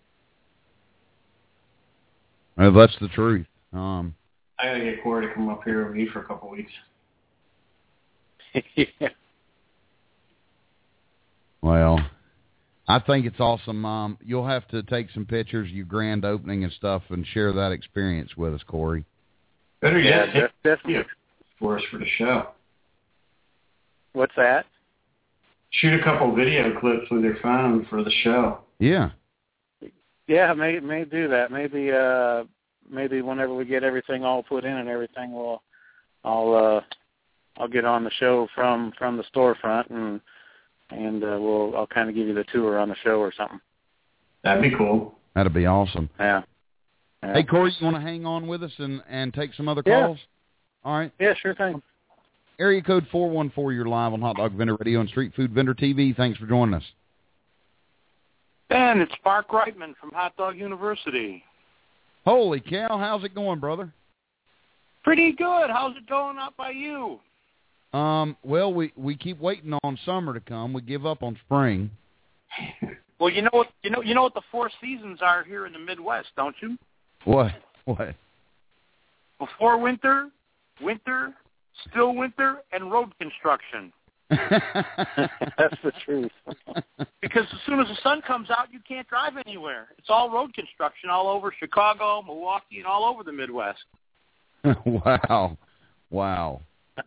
S2: well, that's the truth. Um,
S5: I gotta get Corey to come up here with me for a couple of weeks.
S10: yeah.
S2: well, I think it's awesome. Um, you'll have to take some pictures, of your grand opening and stuff, and share that experience with us, Corey.
S5: Better yet, take
S10: def- definitely.
S5: video for us for the show.
S10: What's that?
S5: Shoot a couple video clips with your phone for the show.
S2: Yeah.
S10: Yeah, may may do that. Maybe uh maybe whenever we get everything all put in and everything we'll I'll uh I'll get on the show from from the storefront and and uh, we'll I'll kind of give you the tour on the show or something.
S5: That'd be cool.
S2: That'd be awesome.
S10: Yeah. Yeah.
S2: Hey, Corey, you want to hang on with us and and take some other
S10: Yeah.
S2: calls? All right.
S10: Yeah, sure thing.
S2: Area code four one four. You're live on Hot Dog Vendor Radio and Street Food Vendor TV. Thanks for joining us.
S11: Ben, it's Mark Reitman from Hot Dog University.
S2: Holy cow! How's it going, brother?
S11: Pretty good. How's it going out by you?
S2: Um, well, we we keep waiting on summer to come. We give up on spring.
S11: Well, you know what you know you know what the four seasons are here in the Midwest, don't you?
S2: What? What?
S11: Before winter, winter, still winter, and road construction.
S10: That's the truth.
S11: Because as soon as the sun comes out, you can't drive anywhere. It's all road construction all over Chicago, Milwaukee, and all over the Midwest.
S2: wow, wow.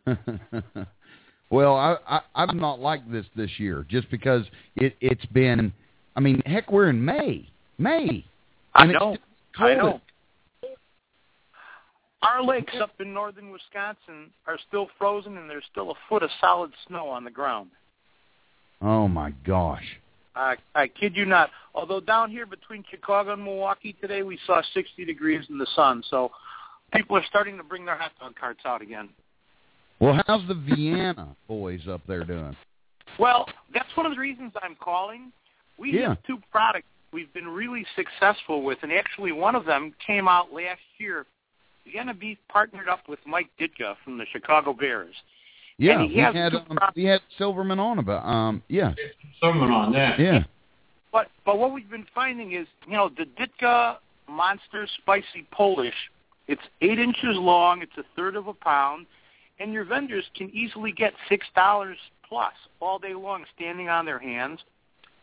S2: well, I, I I've not like this this year just because it it's been. I mean, heck, we're in May. May.
S11: I know. I know. Our lakes up in northern Wisconsin are still frozen, and there's still a foot of solid snow on the ground.
S2: Oh my gosh.
S11: I I kid you not. Although down here between Chicago and Milwaukee today, we saw 60 degrees in the sun, so people are starting to bring their hot dog carts out again.
S2: Well, how's the Vienna boys up there doing?
S11: Well, that's one of the reasons I'm calling. We
S2: Yeah.
S11: have two products we've been really successful with, and actually one of them came out last year. Vienna Beef partnered up with Mike Ditka from the Chicago Bears.
S2: Yeah,
S11: And he
S2: we
S11: has
S2: had um,
S11: pro-
S2: we had Silverman on about um yeah
S5: Silverman on that.
S2: yeah
S11: But but what we've been finding is, you know, the Ditka Monster Spicy Polish. It's eight inches long. It's a third of a pound, and your vendors can easily get six dollars plus all day long, standing on their hands.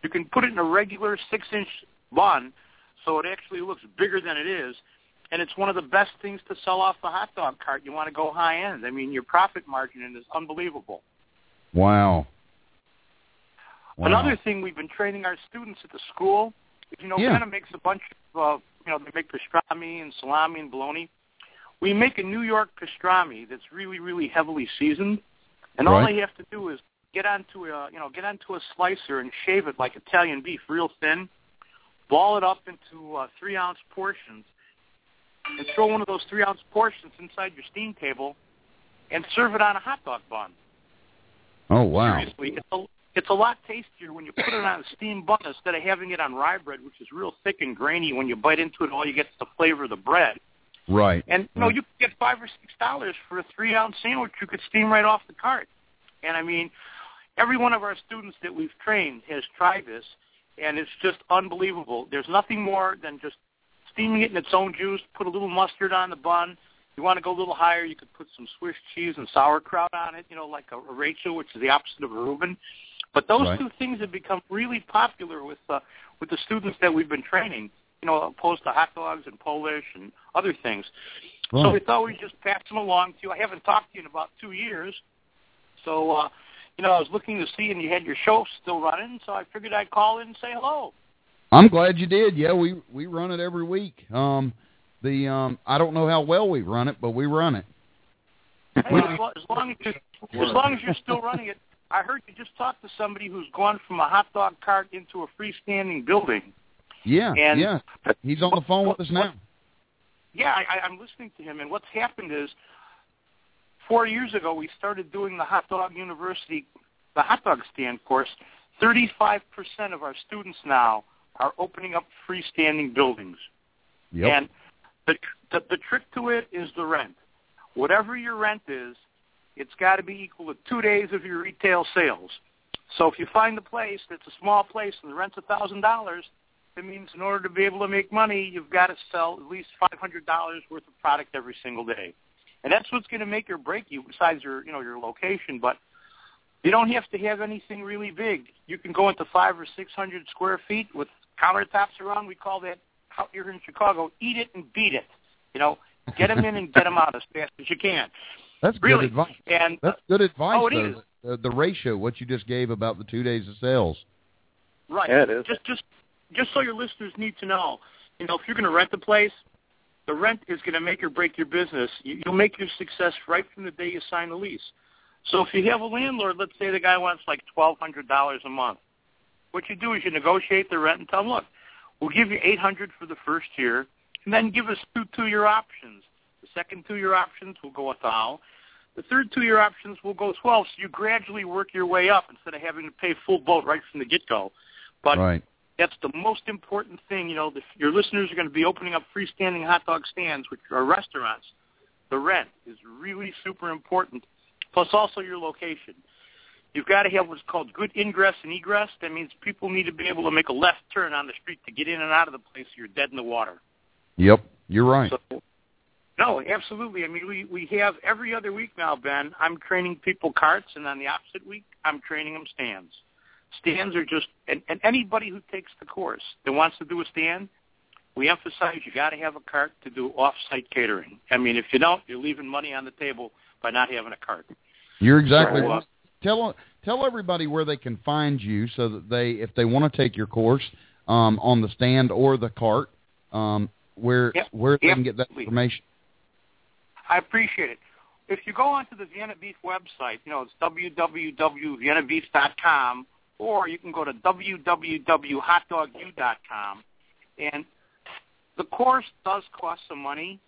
S11: You can put it in a regular six-inch bun, so it actually looks bigger than it is, and it's one of the best things to sell off the hot dog cart. You want to go high end. I mean, your profit margin is unbelievable.
S2: wow. wow.
S11: Another thing we've been training our students at the school you know,
S2: Yeah.
S11: Vienna makes a bunch of, uh, you know, they make pastrami and salami and bologna. We make a New York pastrami that's really, really heavily seasoned, and all
S2: Right.
S11: they have to do is get onto a, you know, get onto a slicer and shave it like Italian beef, real thin. Ball it up into uh, three ounce portions, and throw one of those three ounce portions inside your steam table, and serve it on a hot dog bun.
S2: oh wow
S11: Seriously, it's a it's a lot tastier when you put it on a steam bun instead of having it on rye bread, which is real thick and grainy. When you bite into it, all you get is the flavor of the bread.
S2: right
S11: And you know, you could get five or six dollars for a three ounce sandwich you could steam right off the cart. And I mean, every one of our students that we've trained has tried this, and it's just unbelievable. There's nothing more than just steaming it in its own juice. Put a little mustard on the bun. You want to go a little higher, you could put some Swiss cheese and sauerkraut on it. You know, like a, a Rachel, which is the opposite of a Reuben. But those
S2: Right.
S11: two things have become really popular with uh, with the students that we've been training. You know, opposed to hot dogs and Polish and other things. So we thought we'd just pass them along to you. I haven't talked to you in about two years. So, uh, you know, I was looking to see, and you had your show still running, so I figured I'd call in and say hello.
S2: I'm glad you did. Yeah, we we run it every week. Um, the um, I don't know how well we run it, but we run it.
S11: Hey, as, lo- as long as you, as long as you're still running it, I heard you just talked to somebody who's gone from a hot dog cart into a freestanding building.
S2: Yeah,
S11: And-
S2: yeah. He's on the phone with us now.
S11: Yeah, I, I- I'm listening to him, and what's happened is four years ago we started doing the Hot Dog University, the hot dog stand course. Thirty-five percent of our students now are opening up freestanding buildings.
S2: Yep.
S11: And the, the the trick to it is the rent. Whatever your rent is, it's got to be equal to two days of your retail sales. So if you find a place that's a small place and the rent's a thousand dollars, it means in order to be able to make money, you've got to sell at least five hundred dollars worth of product every single day, and that's what's going to make or break you. Besides your you know your location, but you don't have to have anything really big. You can go into five or six hundred square feet with countertops around. We call that out here in Chicago, eat it and beat it. You know, get them in and get them out as fast as you can.
S2: That's
S11: really.
S2: good advice.
S11: And uh,
S2: That's good advice.
S11: Oh, it
S2: though.
S11: is.
S2: The, the ratio, what you just gave about the two days of sales.
S11: Right.
S10: Yeah, it is.
S11: Just just just so your listeners need to know, you know, if you're going to rent a place, the rent is going to make or break your business. You, you'll make your success right from the day you sign the lease. So if you have a landlord, let's say the guy wants like twelve hundred dollars a month, what you do is you negotiate the rent and tell him, look, we'll give you eight hundred for the first year, and then give us two two-year options. The second two-year options will go a thou. The third two-year options will go twelve. So you gradually work your way up instead of having to pay full boat right from the get-go. But
S2: right.
S11: that's the most important thing. You know, the, your listeners are going to be opening up freestanding hot dog stands, which are restaurants. The rent is really super important, plus also your location. You've got to have what's called good ingress and egress. That means people need to be able to make a left turn on the street to get in and out of the place. Or you're dead in the water.
S2: Yep, you're right.
S11: So, no, absolutely. I mean, we we have every other week now, Ben. I'm training people carts, and on the opposite week, I'm training them stands. Stands are just, and, and anybody who takes the course that wants to do a stand, we emphasize you got to have a cart to do off-site catering. I mean, if you don't, you're leaving money on the table by not having a cart.
S2: You're exactly
S11: So, uh,
S2: right. Tell tell everybody where they can find you, so that they, if they want to take your course um, on the stand or the cart, um, where
S11: Yep,
S2: where they can get that information.
S11: I appreciate it. If you go onto the Vienna Beef website, you know, it's www.viennabeef.com, or you can go to www.hotdogu.com. And the course does cost some money,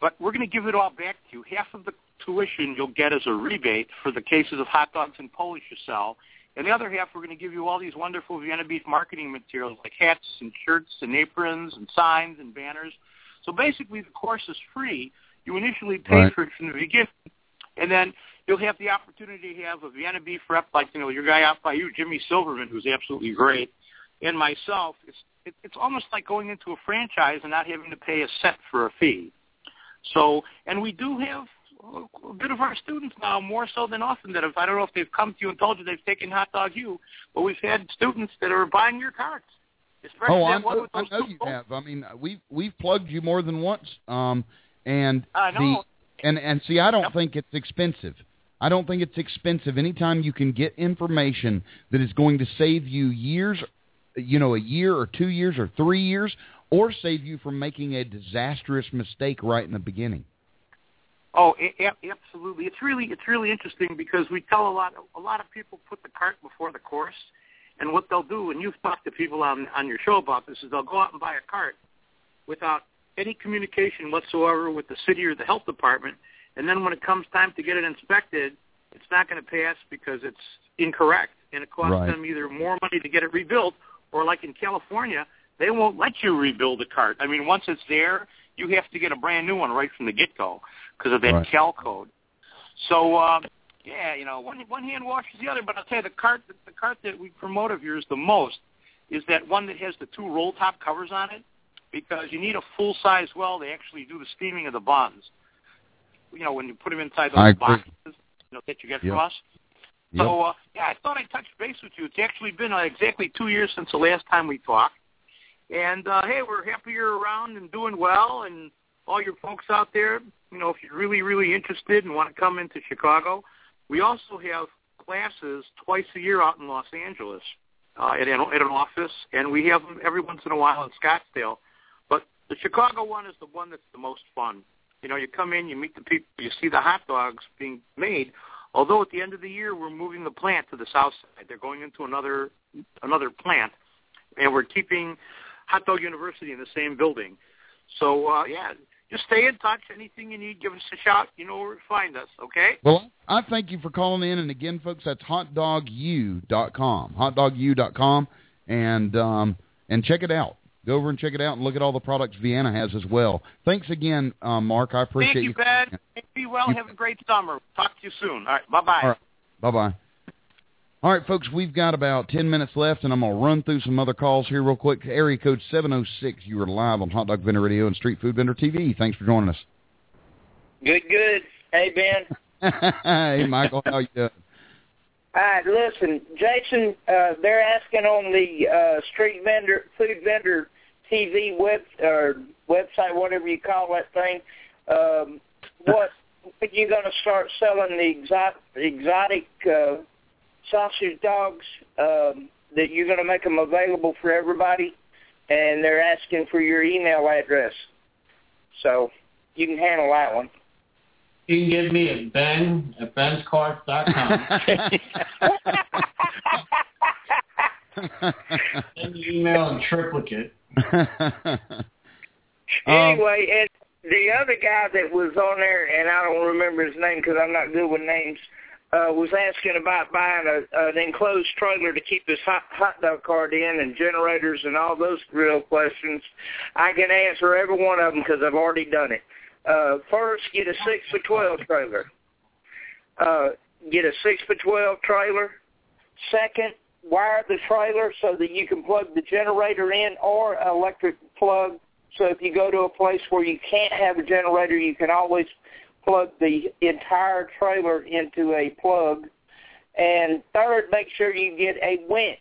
S11: but we're going to give it all back to you. Half of the tuition you'll get as a rebate for the cases of hot dogs and Polish you sell. And the other half, we're going to give you all these wonderful Vienna Beef marketing materials like hats and shirts and aprons and signs and banners. So basically, the course is free. You initially pay
S2: Right.
S11: for it from the beginning, and then you'll have the opportunity to have a Vienna Beef rep like you know your guy out by you, Jimmy Silverman, who's absolutely great, and myself. It's it, it's almost like going into a franchise and not having to pay a cent for a fee. So, and we do have a- bit of our students now, more so than often, that have, I don't know if they've come to you and told you they've taken Hot Dog U, but we've had students that are buying your. Especially
S2: Oh, I know,
S11: with
S2: I know you have. I mean, we've we've plugged you more than once. Um, and
S11: I know.
S2: the and and see, I don't think it's expensive. I don't think it's expensive. Anytime you can get information that is going to save you years, you know, a year or two years or three years, or save you from making a disastrous mistake right in the beginning.
S11: Oh, a- a- absolutely. It's really it's really interesting because we tell a lot a lot of people put the cart before the course, and what they'll do, and you've talked to people on on your show about this, is they'll go out and buy a cart without any communication whatsoever with the city or the health department, and then when it comes time to get it inspected, it's not going to pass because it's incorrect, and it costs
S2: Right.
S11: them either more money to get it rebuilt, or like in California, they won't let you rebuild a cart. I mean, once it's there, you have to get a brand new one right from the get-go because of that
S2: Right.
S11: Cal code. So, um, yeah, you know, one one hand washes the other. But I'll tell you, the cart the cart that we promote of yours the most is that one that has the two roll top covers on it, because you need a full size well to actually do the steaming of the buns. You know, when you put them inside
S2: I
S11: those
S2: agree.
S11: boxes, you know, that you get
S2: Yep.
S11: from us.
S2: Yep.
S11: So, uh, yeah, I thought I'd touch base with you. It's actually been uh, exactly two years since the last time we talked. And, uh, hey, we're happy you're around and doing well. And all your folks out there, you know, if you're really, really interested and want to come into Chicago, we also have classes twice a year out in Los Angeles uh, at, an, at an office. And we have them every once in a while in Scottsdale. But the Chicago one is the one that's the most fun. You know, you come in, you meet the people, you see the hot dogs being made. Although at the end of the year we're moving the plant to the south side, they're going into another another plant, and we're keeping Hot Dog University in the same building. So uh, yeah, just stay in touch. Anything you need, give us a shout. You know where to find us. Okay?
S2: Well, I thank you for calling in, and again, folks, that's hotdogu.com, hotdogu.com, and um, and check it out. Go over and check it out, and look at all the products Vienna has as well. Thanks again, um, Mark. I appreciate
S11: Thank you, Ben. Be well. Have a great summer. Talk to you soon. All right. Bye bye.
S2: All right. Bye bye. All right, folks, we've got about 10 minutes left, and I'm going to run through some other calls here real quick. Area code 706, you are live on Hot Dog Vendor Radio and Street Food Vendor TV. Thanks for joining us.
S12: Good, good. Hey, Ben.
S2: hey, Michael, how you doing?
S12: All right, listen, Jason, uh, they're asking on the uh, street vendor, food vendor TV web or website, whatever you call that thing. Um, what when you going to start selling the exotic, exotic uh, sausage dogs? Um, that you're going to make them available for everybody, and they're asking for your email address. So you can handle that one.
S5: you can give me at Ben at benscarts.com. Send me email in triplicate.
S12: anyway, and the other guy that was on there, and I don't remember his name because I'm not good with names, uh, was asking about buying a, an enclosed trailer to keep his hot, hot dog cart in and generators and all those real questions. I can answer every one of them because I've already done it. Uh, first, get a 6 for 12 trailer. Uh, get a 6 for 12 trailer. Second, wire the trailer so that you can plug the generator in or electric plug. So if you go to a place where you can't have a generator, you can always plug the entire trailer into a plug. And third, make sure you get a winch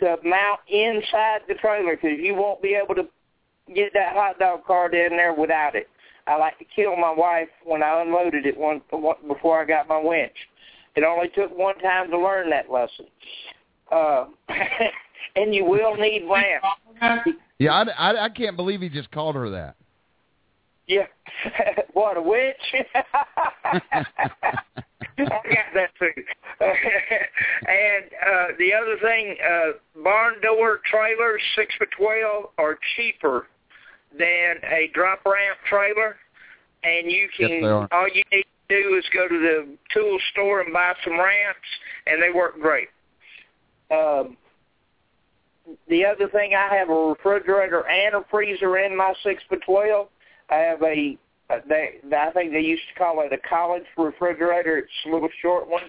S12: to mount inside the trailer because you won't be able to get that hot dog cart in there without it. I like to kill my wife when I unloaded it one before I got my winch. It only took one time to learn that lesson. Uh, and you will need lamps.
S2: Yeah, I, I, I can't believe he just called her that.
S12: Yeah. what, a witch? I got that too. and uh, the other thing, uh, barn door trailers, 6 for 12, are cheaper than a drop ramp trailer. And you can,
S2: Yes,
S12: all you need to do is go to the tool store and buy some ramps, and they work great. Um, the other thing, I have a refrigerator and a freezer in my six by twelve. I have a, a they, I think they used to call it a college refrigerator. It's a little short one.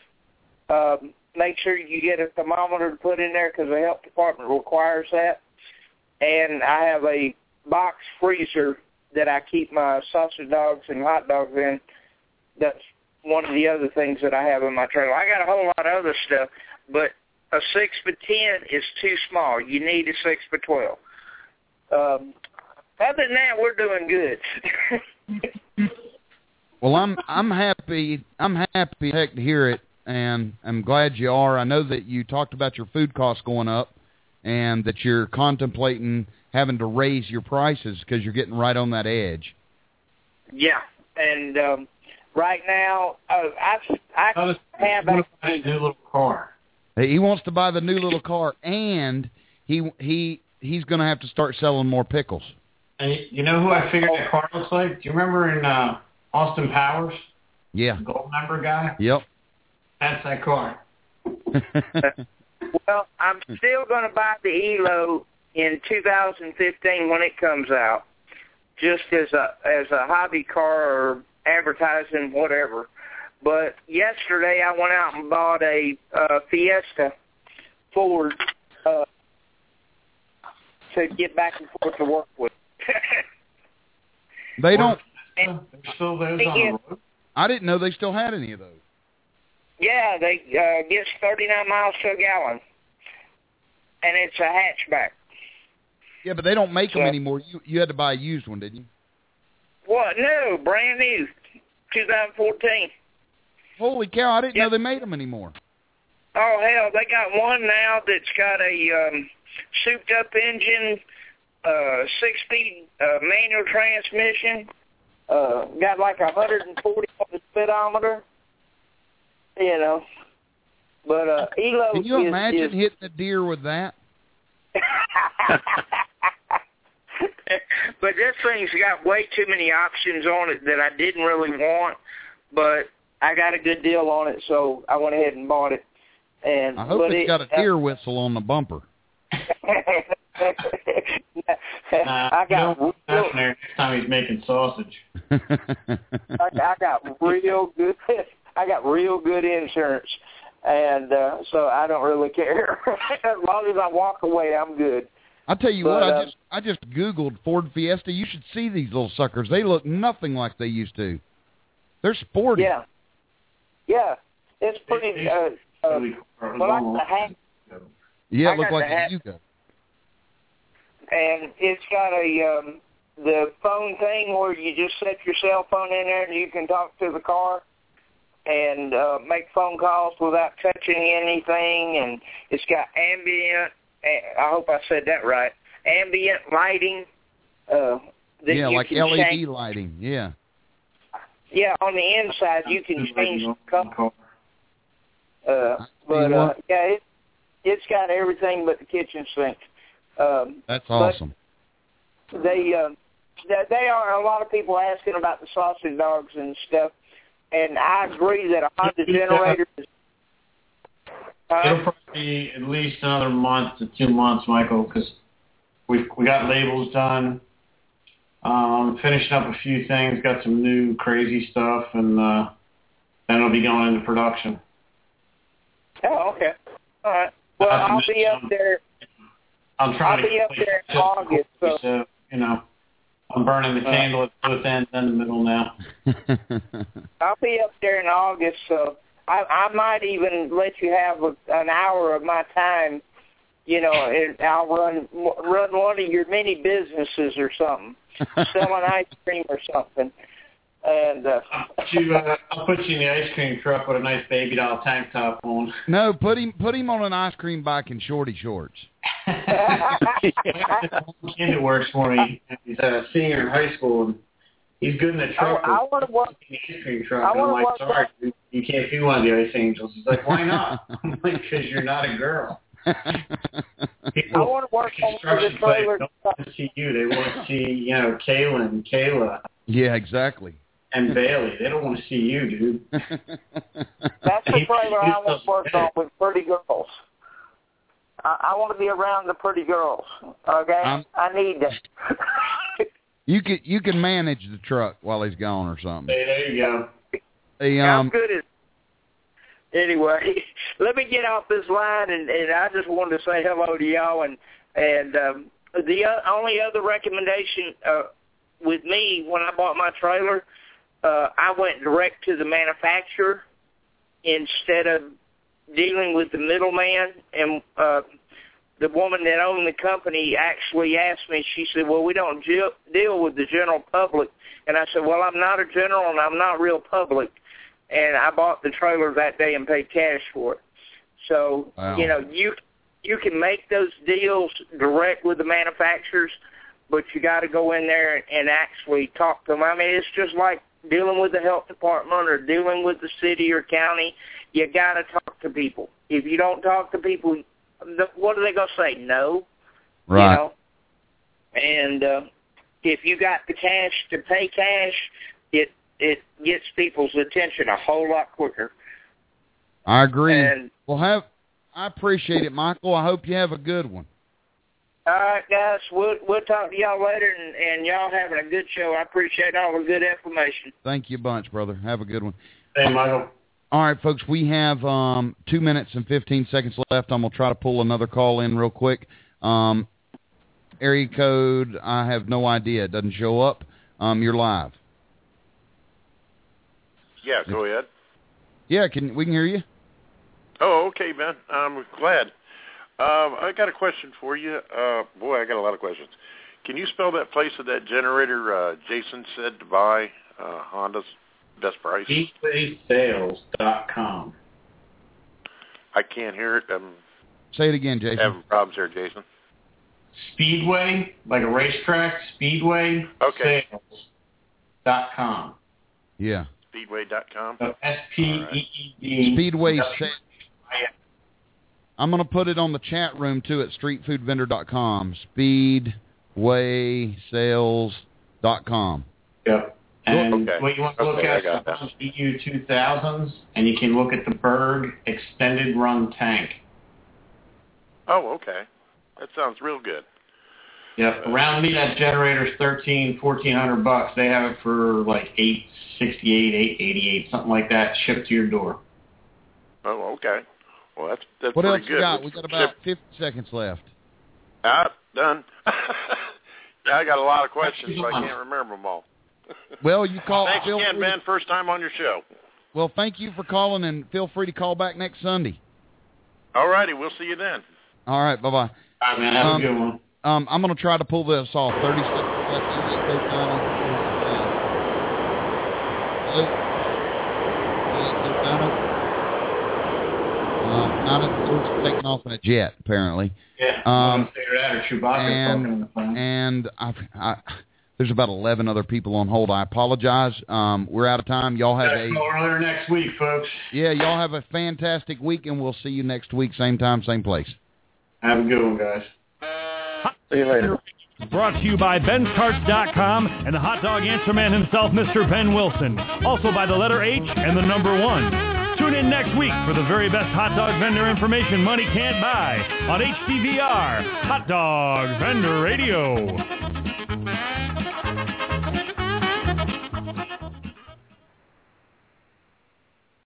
S12: Um, make sure you get a thermometer to put in there because the health department requires that. And I have a box freezer that I keep my sausage dogs and hot dogs in. That's one of the other things that I have in my trailer. I got a whole lot of other stuff, but a six by ten is too small. You need a six by twelve. Um, other than that, we're doing good.
S2: Well, I'm I'm happy. I'm happy heck to hear it, and I'm glad you are. I know that you talked about your food costs going up, and that you're contemplating having to raise your prices because you're getting right on that edge.
S12: yeah, and um, right now, uh, I I have a
S5: a new little car.
S2: He wants to buy the new little car, and he he he's going to have to start selling more pickles.
S5: Hey, you know who I figured that car looks like? Do you remember in uh, Austin Powers,
S2: Yeah.
S5: Goldmember guy?
S2: Yep.
S5: That's that car.
S12: Well, I'm still going to buy the Elio in 2015 when it comes out, just as a as a hobby car or advertising, whatever. But yesterday I went out and bought a uh, Fiesta Ford uh, to get back and forth to work with.
S2: They don't.
S5: There's still those
S12: They
S5: on the road.
S2: I didn't know they still had any of those.
S12: yeah, they uh, gets 39 miles to a gallon, and it's a hatchback.
S2: Yeah, but they don't make them anymore. You you had to buy a used one, didn't you?
S12: What? No, brand new, 2014.
S2: Holy cow! I didn't know they made them anymore.
S12: Oh hell, they got one now that's got a um, souped up engine, uh, six speed uh, manual transmission, uh, got like a hundred and forty on the speedometer. You know, but uh, Elio
S2: Can you
S12: is,
S2: imagine
S12: is
S2: hitting a deer with that?
S12: but this thing's got way too many options on it that I didn't really want, but I got a good deal on it, so I went ahead and bought it. And
S2: I hope it's
S12: it,
S2: got a deer whistle on the bumper.
S12: I got
S5: no,
S12: real,
S5: that's there next time he's making sausage.
S12: I, I got real good. I got real good insurance, and uh, so I don't really care. as long as I walk away, I'm good.
S2: I'll tell you
S12: But,
S2: what, I
S12: uh,
S2: just I just googled Ford Fiesta. You should see these little suckers. They look nothing like they used to. They're sporty.
S12: Yeah, yeah, it's pretty. Uh, uh,
S5: Really car.
S12: Well,
S5: on
S12: like the hat,
S2: Yeah,
S12: I
S2: it looked like
S12: the
S2: a
S12: hat.
S2: Yugo.
S12: And it's got a um, the phone thing where you just set your cell phone in there and you can talk to the car and uh, make phone calls without touching anything. And it's got ambient. eh, I hope I said that right. Ambient lighting. Uh, that
S2: Yeah,
S12: you
S2: like
S12: can
S2: LED
S12: change.
S2: lighting. Yeah.
S12: yeah, on the inside you can change the color. Uh, but uh, yeah, it it's got everything but the kitchen sink. Um,
S2: That's awesome.
S12: They uh, they they are a lot of people asking about the sausage dogs and stuff, and I agree that a Honda generator is.
S5: It'll
S12: Uh,
S5: probably be at least another month to two months, Michael, because we we got labels done. Um, finishing up a few things, got some new crazy stuff, and uh, then it'll be going into production.
S12: oh, okay. All right. Well, I'll be up there.
S5: I'm trying
S12: I'll
S5: to
S12: be up there in August, so-
S5: so you know, I'm burning the
S12: Uh.
S5: candle at both ends and the middle now.
S12: I'll be up there in August, so I I might even let you have a, an hour of my time. You know, and I'll run run one of your many businesses or something, selling ice cream or something. And uh,
S5: I'll put you, uh, I'll put you in the ice cream truck with a nice baby doll tank top on.
S2: no, put him put him on an ice cream bike in shorty shorts.
S5: kid that works for me. He's a senior in high school. And he's good in the truck.
S12: I, I want to work.
S5: in the ice cream truck.
S12: I
S5: and I'm like, sorry, dude, you can't be one of the ice angels. He's like, why not? I'm like, because you're not a girl.
S12: People I
S5: People
S12: want to work on the
S5: construction sites
S12: trailer.
S5: don't want to see you. They want to see, you know, Kayla and Kayla
S2: yeah, exactly.
S5: And Bailey. They don't want to see you, dude.
S12: That's the trailer I want to work on with pretty girls. I, I want to be around the pretty girls. Okay,
S2: I'm-
S12: I need that.
S2: you can you can manage the truck while he's gone or something.
S5: Hey, there you go.
S2: The
S12: How
S2: um
S12: good is? Anyway, let me get off this line, and, and I just wanted to say hello to y'all. And and um, the o- only other recommendation uh, with me when I bought my trailer, uh, I went direct to the manufacturer instead of dealing with the middleman. And uh, the woman that owned the company actually asked me. She said, "Well, we don't deal deal with the general public." And I said, "Well, I'm not a general, and I'm not real public." and I bought the trailer that day and paid cash for it. So
S2: Wow.
S12: you know you you can make those deals direct with the manufacturers, but you got to go in there and actually talk to them. I mean, it's just like dealing with the health department or dealing with the city or county. You got to talk to people. If you don't talk to people, what are they gonna say? No.
S2: right.
S12: You know? And uh, if you got the cash to pay cash, it it gets people's attention a whole lot quicker.
S2: I agree.
S12: And
S2: well, have I appreciate it, Michael. I hope you have a good one.
S12: All right, guys, we'll we'll talk to y'all later, and and y'all having a good show. I appreciate all the good information.
S2: Thank you a bunch, brother. Have a good one.
S5: Hey, Michael.
S2: All right, folks, we have um, two minutes and 15 seconds left. I'm going to try to pull another call in real quick. Um, area code, I have no idea. It doesn't show up. Um, you're live.
S13: Yeah, go ahead.
S2: Yeah, can we can hear you?
S13: Oh, okay, man. I'm glad. Um, I got a question for you. Uh, boy, I got a lot of questions. Can you spell that place of that generator uh, Jason said to buy uh, Honda's best price?
S5: SpeedwaySales.com.
S13: I can't hear it. I'm
S2: Say it again, Jason.
S13: having problems here, Jason.
S5: Speedway, like a racetrack, Speedway
S13: Okay.
S5: com.
S2: Yeah.
S13: Speedway.com.
S5: So S P E E D.
S2: Speedway
S5: W-
S2: Sa- I'm going to put it on the chat room too at streetfoodvendor.com. Speedwaysales.com.
S5: Yep. And
S13: Okay.
S5: what you want to look
S13: Okay,
S5: at is the EU 2000s, and you can look at the Berg extended run tank.
S13: Oh, okay. That sounds real good.
S5: Yep. Around me, that generator's thirteen, fourteen hundred bucks. They have it for like eight sixty-eight, eight eighty-eight, something like that, shipped to your door.
S13: Oh, okay. Well, that's that's
S2: What
S13: pretty
S2: else
S13: good.
S2: you got? We
S13: With
S2: got about
S13: ship-
S2: 50 seconds left.
S13: Ah, done. yeah, I got a lot of questions, but I can't remember them all.
S2: Well, you call.
S13: Thanks
S2: feel
S13: again,
S2: free to-
S13: man. First time on your show.
S2: well, thank you for calling, and feel free to call back next Sunday.
S13: All righty, we'll see you then.
S2: All right, bye bye.
S5: All right, man. Have
S2: Um,
S5: a good one.
S2: Um, I'm going to try to pull this off. 30 seconds left. Area code 90. Hello? Area code 90? Not it's taking off in a jet, apparently.
S5: Yeah.
S2: Um,
S5: out, or Chewbacca
S2: and-
S5: talking the phone.
S2: And I, I, There's about 11 other people on hold. I apologize. Um, we're out of time. Y'all have
S5: Back
S2: a
S5: earlier next week, folks.
S2: yeah. Y'all have a fantastic week, and we'll see you next week, same time, same place.
S5: Have a good one, guys.
S9: See you later.
S3: Brought to you by Ben'sCarts.com and the hot dog answer man himself, Mr. Ben Wilson. Also by the letter H and the number one. Tune in next week for the very best hot dog vendor information money can't buy on HDVR, Hot Dog Vendor Radio.